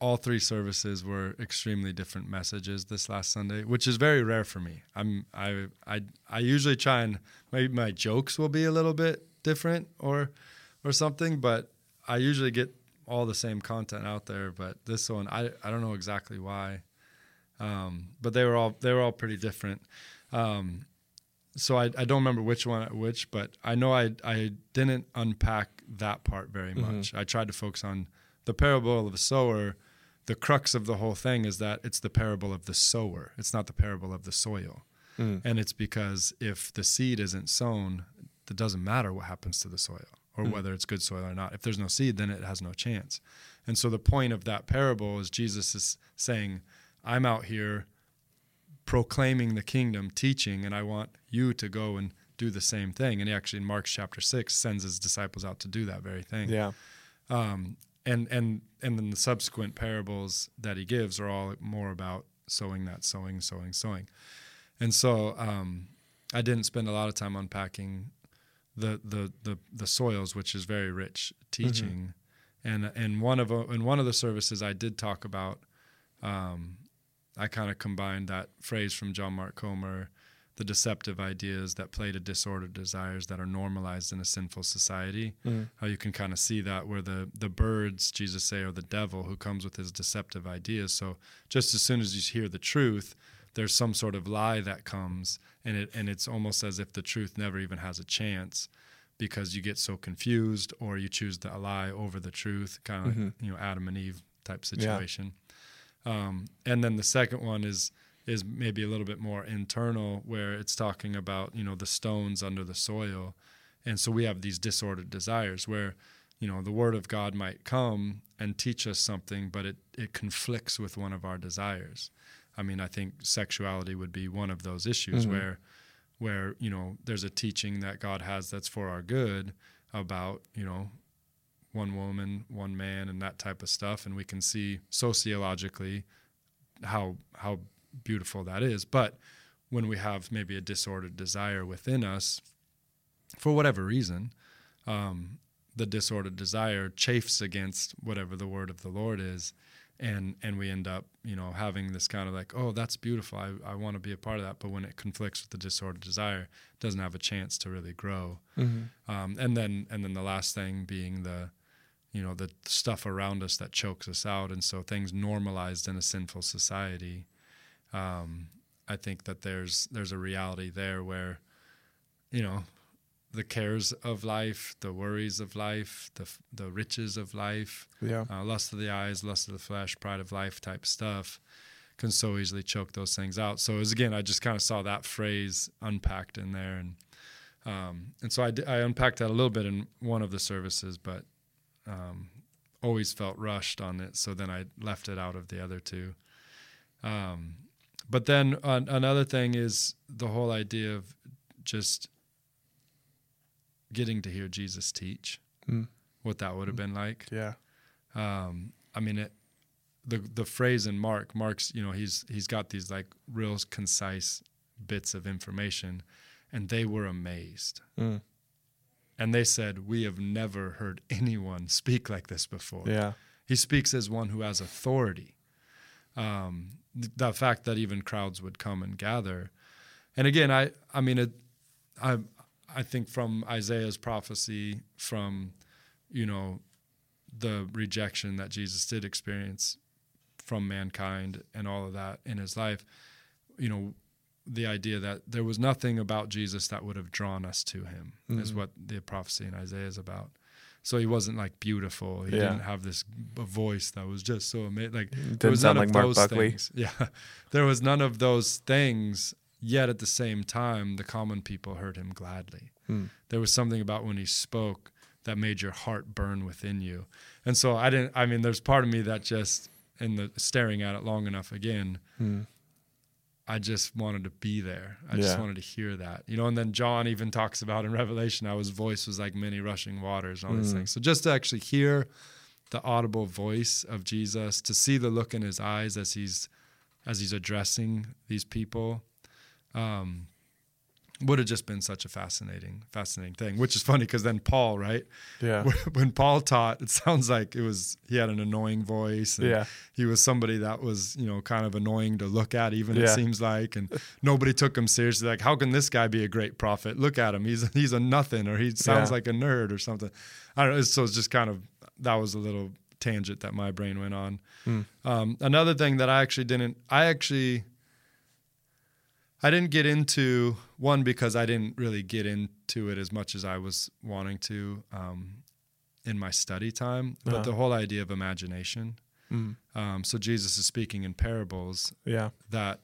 All three services were extremely different messages this last Sunday, which is very rare for me. I'm I I I usually try and maybe my jokes will be a little bit different or or something, but I usually get all the same content out there. But this one, I I don't know exactly why, um, but they were all they were all pretty different. Um, so I, I don't remember which one at which, but I know I I didn't unpack that part very much. I tried to focus on the parable of the sower. The crux of the whole thing is that it's the parable of the sower. It's not the parable of the soil. And it's because if the seed isn't sown, it doesn't matter what happens to the soil or whether it's good soil or not. If there's no seed, then it has no chance. And so the point of that parable is Jesus is saying, I'm out here proclaiming the kingdom, teaching, and I want you to go and do the same thing. And he actually in Mark chapter six sends his disciples out to do that very thing. Yeah, Um, and and and then the subsequent parables that he gives are all more about sowing that sowing, sowing, sowing. And so um, I didn't spend a lot of time unpacking the the the, the soils, which is very rich mm-hmm. teaching. And and one of uh, in one of the services I did talk about. Um, I kind of combined that phrase from John Mark Comer, the deceptive ideas that play to disordered desires that are normalized in a sinful society. Mm-hmm. How you can kind of see that where the the birds, Jesus say, are the devil who comes with his deceptive ideas. So just as soon as you hear the truth, there's some sort of lie that comes, and it and it's almost as if the truth never even has a chance. Because you get so confused, or you choose the lie over the truth, kind of like you know Adam and Eve type situation. Um, and then the second one is is maybe a little bit more internal, where it's talking about you know the stones under the soil, and so we have these disordered desires where you know the Word of God might come and teach us something, but it it conflicts with one of our desires. I mean, I think sexuality would be one of those issues where where you know there's a teaching that God has that's for our good about you know one woman, one man, and that type of stuff, and we can see sociologically how how beautiful that is. But when we have maybe a disordered desire within us, for whatever reason, um, the disordered desire chafes against whatever the word of the Lord is, and and we end up you know having this kind of like oh that's beautiful. I, I want to be a part of that. But when it conflicts with the disordered desire it doesn't have a chance to really grow. Um, and then and then the last thing being the you know the stuff around us that chokes us out. And so things normalized in a sinful society um, I think that there's there's a reality there where you know the cares of life, the worries of life, the the riches of life, yeah, uh, lust of the eyes, lust of the flesh, pride of life type stuff can so easily choke those things out. So as again, I just kind of saw that phrase unpacked in there, and um, and so I, I unpacked that a little bit in one of the services, but um, always felt rushed on it. So then I left it out of the other two. Um, but then uh, another thing is the whole idea of just getting to hear Jesus teach, Mm. what that would have been like. yeah, Um, I mean, it, the the phrase in Mark, Mark's, you know, he's he's got these like real concise bits of information, and they were amazed, Mm. and they said, "We have never heard anyone speak like this before." yeah, He speaks as one who has authority. Um, th- the fact that even crowds would come and gather, and again, I I mean, it, I I think from Isaiah's prophecy, from you know the rejection that Jesus did experience from mankind and all of that in his life, you know, the idea that there was nothing about Jesus that would have drawn us to him is mm-hmm. what the prophecy in Isaiah is about. So he wasn't like beautiful. He Yeah. didn't have this voice that was just so amazing. Like there was none like of Mark those Buckley. things. Yeah, there was none of those things. Yet at the same time, the common people heard him gladly. Hmm. There was something about when he spoke that made your heart burn within you. And so I didn't. I mean, there's part of me that just in the staring at it long enough again. Hmm. I just wanted to be there. I just wanted to hear that, you know. And then John even talks about in Revelation how his voice was like many rushing waters and all these Mm. things. So just to actually hear the audible voice of Jesus, to see the look in his eyes as he's as he's addressing these people, um, would have just been such a fascinating, fascinating thing. Which is funny because then Paul, right? Yeah. when Paul taught, it sounds like it was he had an annoying voice. And Yeah. he was somebody that was you know kind of annoying to look at. Even it seems like, and nobody took him seriously. Like, how can this guy be a great prophet? Look at him. He's he's a nothing, or he sounds Yeah. like a nerd or something. I don't know. So it's just kind of that was a little tangent that my brain went on. Hmm. Um, another thing that I actually didn't. I actually. I didn't get into one because I didn't really get into it as much as I was wanting to um, in my study time. But Uh-huh. the whole idea of imagination. Mm. Um, so Jesus is speaking in parables Yeah. that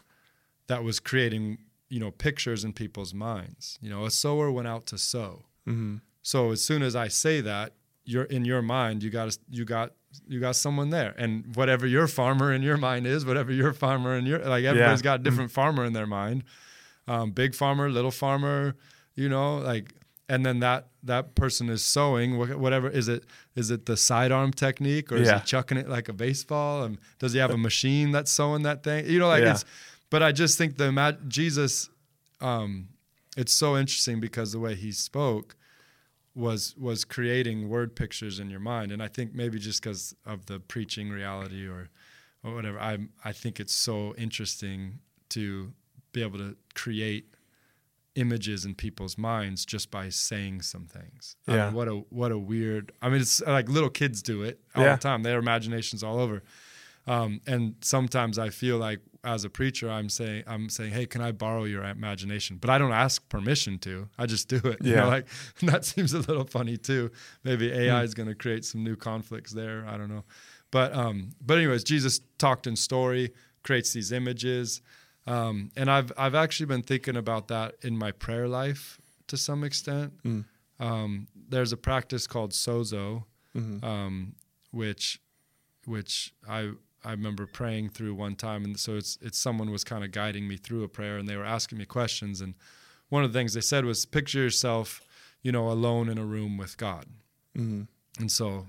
that was creating you know pictures in people's minds. You know, a sower went out to sow. hmm So as soon as I say that, you're in your mind, you got you got you got someone there, and whatever your farmer in your mind is, whatever your farmer in your like everybody's got a different farmer in their mind. Um, big farmer, little farmer, you know, like, and then that that person is sowing wha- whatever is it is it the sidearm technique or is Yeah. he chucking it like a baseball? And does he have a machine that's sowing that thing? You know, like Yeah. it's. But I just think the Jesus, um, it's so interesting because the way he spoke was was creating word pictures in your mind and i think maybe just because of the preaching reality or or whatever i i think it's so interesting to be able to create images in people's minds just by saying some things I mean, Yeah. what a what a weird i mean it's like little kids do it all Yeah. the time their imaginations all over um, and sometimes I feel like as a preacher, I'm saying, I'm saying, hey, can I borrow your imagination? But I don't ask permission to. I just do it. You know, Yeah. like that seems a little funny too. Maybe. AI is going to create some new conflicts there. I don't know. But um, but anyways, Jesus talked in story, creates these images, um, and I've I've actually been thinking about that in my prayer life to some extent. Mm. Um, there's a practice called sozo, hmm um, which which I I remember praying through one time, and so it's it's someone was kind of guiding me through a prayer, and they were asking me questions, and one of the things they said was picture yourself, you know, alone in a room with God, hmm and so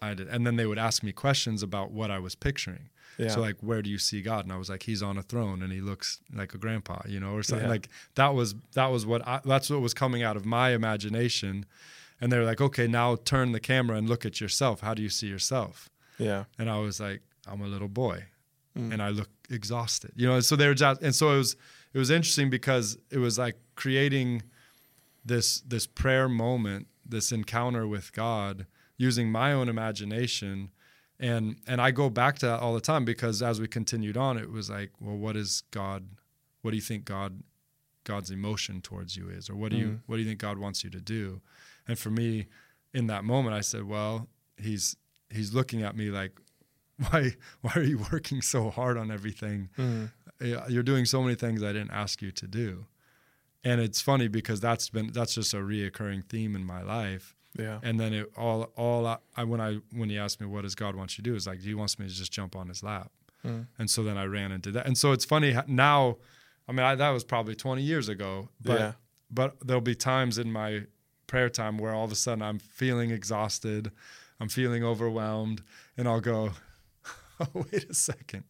I did, and then they would ask me questions about what I was picturing. Yeah. So like, where do you see God? And I was like, He's on a throne, and He looks like a grandpa, you know, or something. Yeah. Like that was that was what I, that's what was coming out of my imagination, and they were like, okay, now turn the camera and look at yourself. How do you see yourself? yeah. and I was like, I'm a little boy, Mm. and I look exhausted, you know. So they were just, and so it was it was interesting because it was like creating this this prayer moment, this encounter with God, using my own imagination, and and I go back to that all the time because as we continued on, it was like, well, what is God? What do you think God God's emotion towards you is, or what do you Mm. what do you think God wants you to do? And for me, in that moment, I said, well, he's he's looking at me like, why why are you working so hard on everything? hmm You're doing so many things I didn't ask you to do. And it's funny because that's been that's just a reoccurring theme in my life. Yeah. And then it all all I, I when I when he asked me what does God want you to do, it's like he wants me to just jump on his lap. Mm. And so then I ran into that. And so it's funny now. I mean, I, that was probably 20 years ago, but Yeah. but there'll be times in my prayer time where all of a sudden I'm feeling exhausted, I'm feeling overwhelmed, and I'll go, wait a second.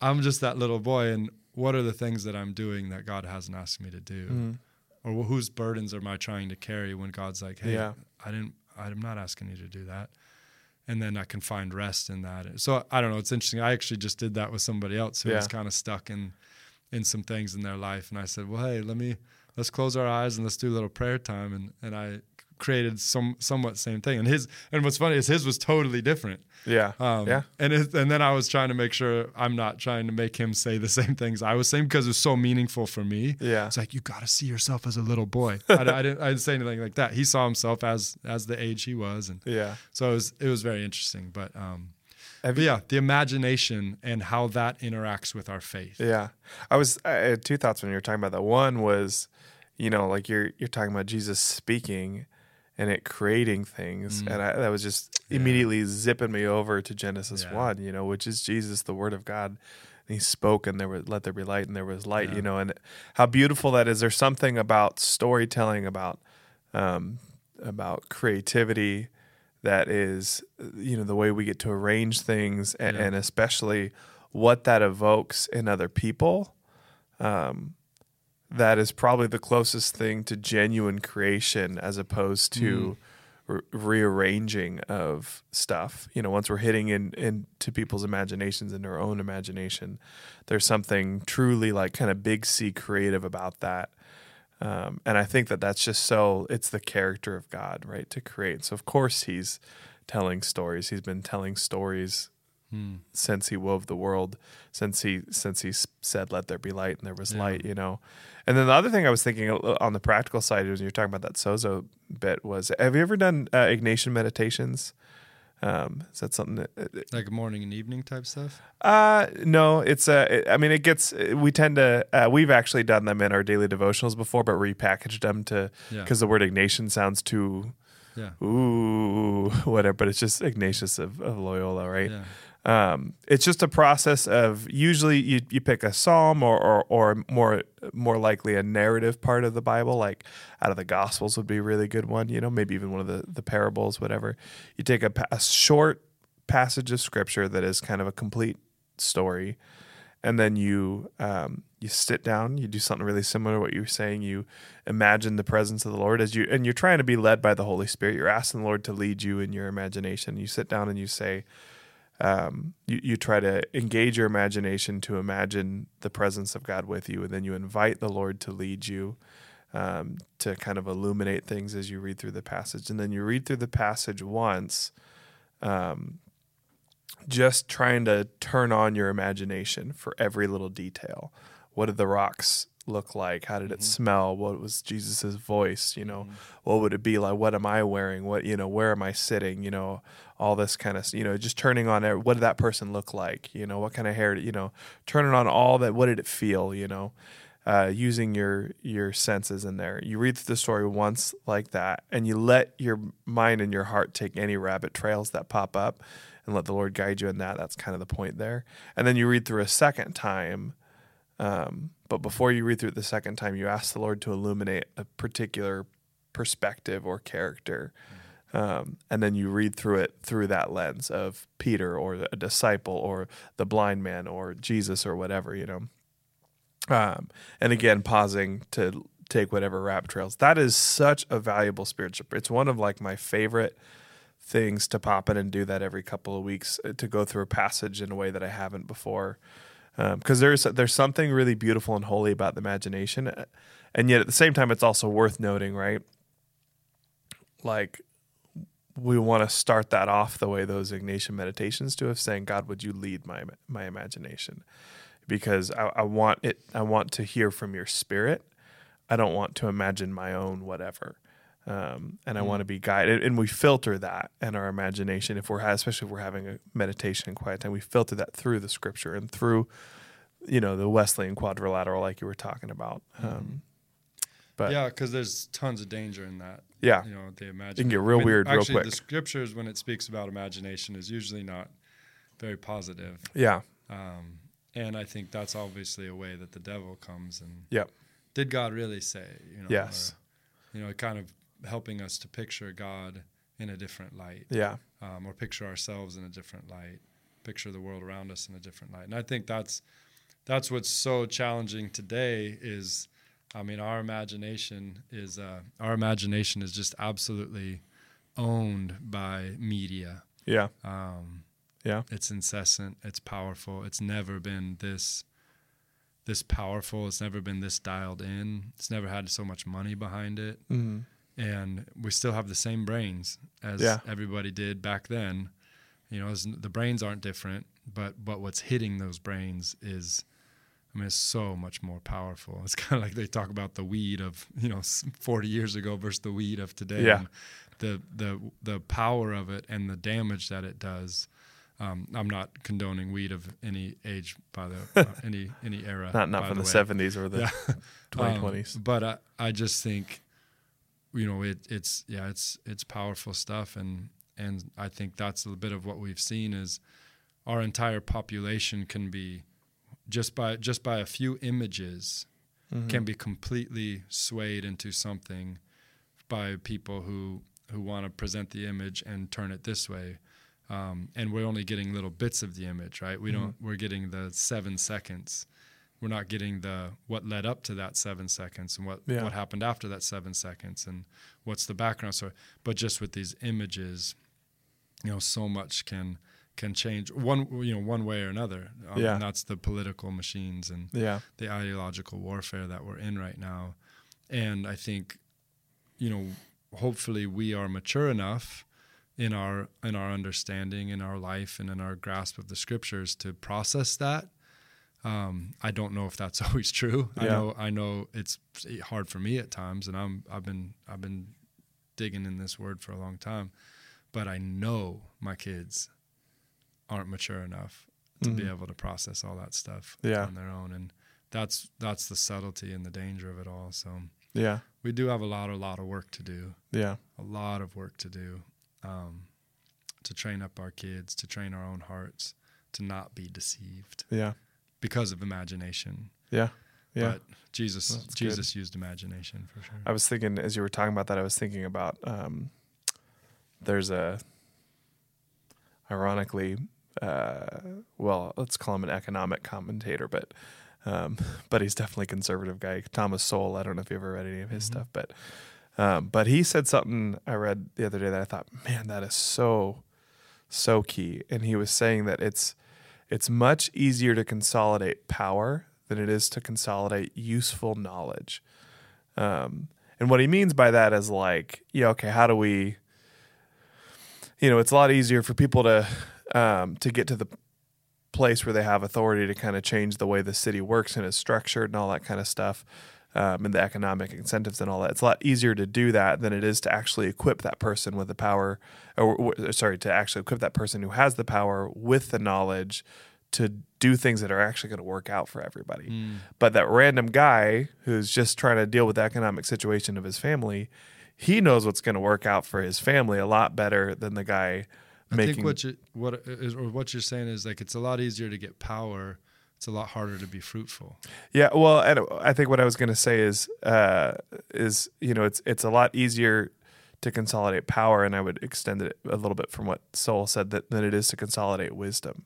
I'm just that little boy, and what are the things that I'm doing that God hasn't asked me to do? Mhm. Or whose burdens am I trying to carry when God's like, hey, Yeah. I didn't, I'm not asking you to do that. And then I can find rest in that. So I don't know. It's interesting. I actually just did that with somebody else who was kind of stuck in, in some things in their life. And I said, well, hey, let me, let's close our eyes and let's do a little prayer time. And, and I created some somewhat same thing. And his and what's funny is his was totally different. Yeah. Um, yeah. And it, and then I was trying to make sure I'm not trying to make him say the same things I was saying because it was so meaningful for me. Yeah. It's like you got to see yourself as a little boy. I, I didn't I didn't say anything like that. He saw himself as as the age he was, and Yeah. so it was it was very interesting. But um, but yeah, the imagination and how that interacts with our faith. Yeah, I was. I had two thoughts when you were talking about that. One was, you know, like you're you're talking about Jesus speaking and it creating things, and I, that was just immediately zipping me over to Genesis Yeah. one. You know, which is Jesus, the Word of God. And he spoke, and there was let there be light, and there was light. Yeah. You know, and how beautiful that is. There's something about storytelling, about um, about creativity, that is, you know, the way we get to arrange things, and, Yeah. and especially what that evokes in other people. Um, that is probably the closest thing to genuine creation as opposed to re- rearranging of stuff. You know, once we're hitting in into people's imaginations and their own imagination, there's something truly like kind of big C creative about that. Um, and I think that that's just so it's the character of God, right? To create. So of course he's telling stories. He's been telling stories Since he wove the world, since he since he said, "Let there be light," and there was Yeah. light. You know. And then the other thing I was thinking uh, on the practical side was you're talking about that sozo bit was have you ever done uh, Ignatian meditations? Um, is that something that Like morning and evening type stuff. uh, no, it's uh, it- I mean, it gets. We tend to. Uh, we've actually done them in our daily devotionals before, but repackaged them to Yeah. because the word Ignatian sounds too Yeah. ooh whatever. But it's just Ignatius of, of Loyola, right? Yeah. Um, it's just a process of usually you, you pick a psalm or, or or more more likely a narrative part of the Bible, like out of the Gospels would be a really good one. You know, maybe even one of the the parables, whatever. You take a, a short passage of scripture that is kind of a complete story, and then you um, you sit down. You do something really similar to what you were saying. You imagine the presence of the Lord as you and you're trying to be led by the Holy Spirit. You're asking the Lord to lead you in your imagination. You sit down and you say um, you, you try to engage your imagination to imagine the presence of God with you, and then you invite the Lord to lead you um, to kind of illuminate things as you read through the passage. And then you read through the passage once, um, just trying to turn on your imagination for every little detail. What did the rocks look like? How did it smell? What was Jesus's voice? You know, what would it be like? What am I wearing? What you know? Where am I sitting? You know, all this kind of you know, just turning on every- what did that person look like? You know, what kind of hair? You know, turning on all that. What did it feel? You know, uh, using your your senses in there. You read through the story once like that, and you let your mind and your heart take any rabbit trails that pop up, and let the Lord guide you in that. That's kind of the point there. And then you read through a second time. Um, but before you read through it the second time, you ask the Lord to illuminate a particular perspective or character. Um, and then you read through it through that lens of Peter or a disciple or the blind man or Jesus or whatever, you know. Um, and again, pausing to take whatever rap trails. That is such a valuable spiritual. It's one of like my favorite things to pop in and do that every couple of weeks uh, to go through a passage in a way that I haven't before. Because there's there's something really beautiful and holy about the imagination, uh, and yet at the same time, it's also worth noting, right? Like we want to start that off the way those Ignatian meditations do, of saying, "God, would you lead my my imagination?" Because I, I want it. I want to hear from your Spirit. I don't want to imagine my own whatever. Um, and I want to be guided. And we filter that in our imagination. If we're, especially if we're having a meditation and quiet time, we filter that through the scripture and through, you know, the Wesleyan quadrilateral, like you were talking about. Um, but yeah, because there's tons of danger in that. yeah, You know, the it imagine can get real weird real actually, quick. the scriptures, when it speaks about imagination, is usually not very positive. yeah, Um, and I think that's obviously a way that the devil comes and Yep. did God really say? You know, Yes. or, you know, it kind of helping us to picture God in a different light, yeah, um, or picture ourselves in a different light, picture the world around us in a different light. And I think that's that's what's so challenging today. Is I mean, our imagination is uh, our imagination is just absolutely owned by media. yeah, Um, yeah, it's incessant. It's powerful. It's never been this this powerful. It's never been this dialed in. It's never had so much money behind it. mm-hmm. And we still have the same brains as Yeah. everybody did back then. You know, as the brains aren't different, but but what's hitting those brains is, I mean, it's so much more powerful. It's kind of like they talk about the weed of you know 40 years ago versus the weed of today. Yeah. And the the the power of it and the damage that it does. Um, I'm not condoning weed of any age by the uh, any any era. Not not from the way. seventies or the Yeah. twenty Um, twenties. but I, I just think, you know, it, it's yeah, it's it's powerful stuff, and and I think that's a bit of what we've seen is our entire population can be just by just by a few images Mm-hmm. can be completely swayed into something by people who who want to present the image and turn it this way. Um, and we're only getting little bits of the image, right? We don't. We're getting the seven seconds. We're not getting the what led up to that seven seconds and what Yeah. what happened after that seven seconds and what's the background. So, but just with these images, you know, so much can can change one you know one way or another. Um, Yeah. And that's the political machines and Yeah. the ideological warfare that we're in right now. And I think, you know, hopefully we are mature enough in our in our understanding, in our life, and in our grasp of the scriptures to process that. Um, I don't know if that's always true. I know I know it's hard for me at times, and I'm I've been I've been digging in this word for a long time, but I know my kids aren't mature enough to be Mhm. able to process all that stuff Yeah. on their own, and that's that's the subtlety and the danger of it all. So Yeah. we do have a lot a lot of work to do, Yeah. a lot of work to do, um, to train up our kids, to train our own hearts, to not be deceived Yeah. Because of imagination. Yeah. Yeah. But Jesus That's good. Jesus used imagination for sure. I was thinking as you were talking about that, I was thinking about um, there's a ironically, uh, well, let's call him an economic commentator, but um, but he's definitely a conservative guy. Thomas Sowell. I don't know if you ever read any of his Mhm. stuff, but um, but he said something I read the other day that I thought, man, that is so so key. And he was saying that it's it's much easier to consolidate power than it is to consolidate useful knowledge. Um, and what he means by that is like, yeah, okay, how do we, you know, it's a lot easier for people to um, to get to the place where they have authority to kind of change the way the city works and is structured and all that kind of stuff, um, and the economic incentives and all that. It's a lot easier to do that than it is to actually equip that person with the power, or, or sorry, to actually equip that person who has the power with the knowledge to do things that are actually going to work out for everybody. Mm. But that random guy who's just trying to deal with the economic situation of his family, he knows what's going to work out for his family a lot better than the guy I making. I think what you what is or what you're saying is like it's a lot easier to get power. It's a lot harder to be fruitful. yeah, well, and I think what I was going to say is, uh, is you know, it's it's a lot easier to consolidate power, and I would extend it a little bit from what Sowell said that than it is to consolidate wisdom,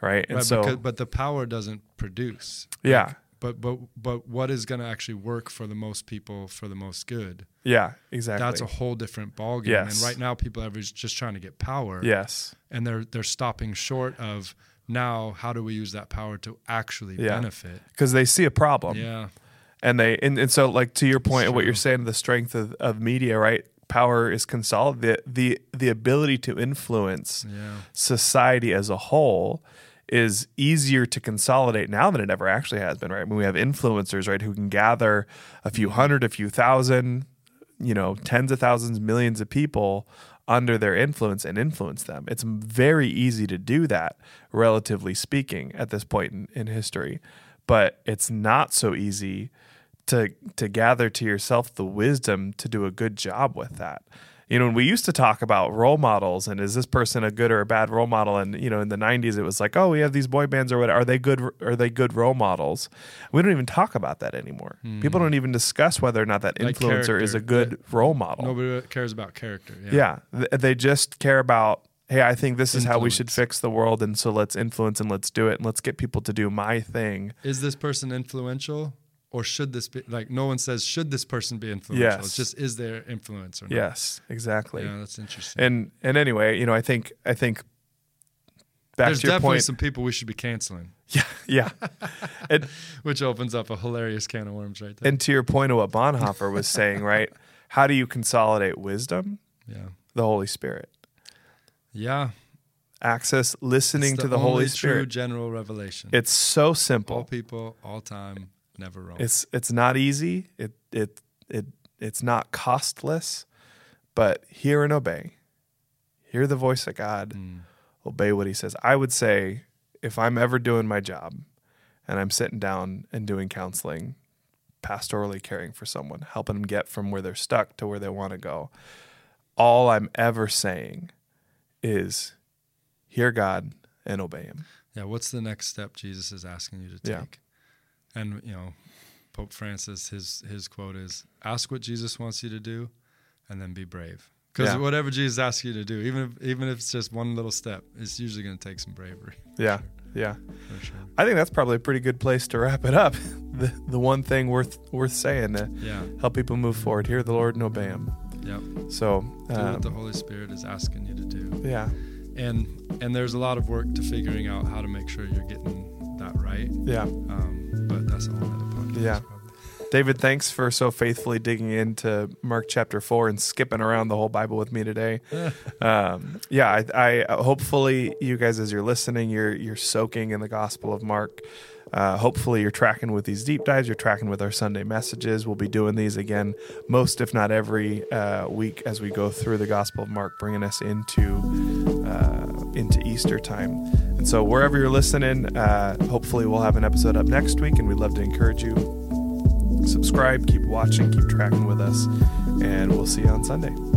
right? And Right, so, because, but the power doesn't produce. yeah, Like, but but but what is going to actually work for the most people for the most good? yeah, exactly. That's a whole different ballgame. Yes. And right now, people are just trying to get power. yes, And they're they're stopping short of now. How do we use that power to actually Yeah. benefit? because they see a problem. Yeah. and they and, and so like to your point of what you're saying the strength of, of media right power is consolidated the, the the ability to influence Yeah. society as a whole is easier to consolidate now than it ever actually has been right I mean, we have influencers right who can gather a few hundred a few thousand you know tens of thousands millions of people under their influence and influence them it's very easy to do that relatively speaking at this point in, in history but it's not so easy to to gather to yourself the wisdom to do a good job with that. You know, when we used to talk about role models and is this person a good or a bad role model and you know in the 90s it was like, "Oh, we have these boy bands or what are they good are they good role models?" We don't even talk about that anymore. People don't even discuss whether or not that Hmm. Like influencer is a good role model. Nobody cares about character. Yeah. Yeah, Th- they just care about, hey, I think this is how we should fix the world, and so let's influence and let's do it, and let's get people to do my thing. Is this person influential? Or should this be like no one says should this person be influential? Yes. It's just is there influence or not? Yes, exactly. Yeah, that's interesting. And and anyway, you know, I think I think back There's to your definitely point. some people we should be canceling, yeah, yeah. and which opens up a hilarious can of worms right there. and to your point of what Bonhoeffer was saying, right? How do you consolidate wisdom? Yeah. The Holy Spirit. Yeah. Access listening It's to the Holy true Spirit. general revelation. It's so simple. all simple. people, all time, never wrong. It's it's not easy. It it it it's not costless, but hear and obey. Hear the voice of God. Mm. Obey what he says. I would say if I'm ever doing my job and I'm sitting down and doing counseling, pastorally caring for someone, helping them get from where they're stuck to where they want to go, all I'm ever saying is hear God and obey him. Yeah, what's the next step Jesus is asking you to Yeah. And you know, Pope Francis, his his quote is, "Ask what Jesus wants you to do, and then be brave." Because Yeah. whatever Jesus asks you to do, even if even if it's just one little step, it's usually going to take some bravery. Yeah. Yeah. Sure. I think that's probably a pretty good place to wrap it up. The the one thing worth worth saying to Yeah. help people move forward. Hear the Lord and obey Him. Yep. So, Do what the um, Holy Spirit is asking you to do. yeah, And and there's a lot of work to figuring out how to make sure you're getting that right. yeah. Um, but that's a whole other podcast. Yeah. David, thanks for so faithfully digging into Mark chapter four and skipping around the whole Bible with me today. um, yeah, I, I hopefully you guys, as you're listening, you're you're soaking in the Gospel of Mark. Uh, hopefully, you're tracking with these deep dives. You're tracking with our Sunday messages. We'll be doing these again, most if not every uh, week, as we go through the Gospel of Mark, bringing us into uh, into Easter time. And so, wherever you're listening, uh, hopefully, we'll have an episode up next week, and we'd love to encourage you subscribe, keep watching, keep tracking with us, and we'll see you on Sunday.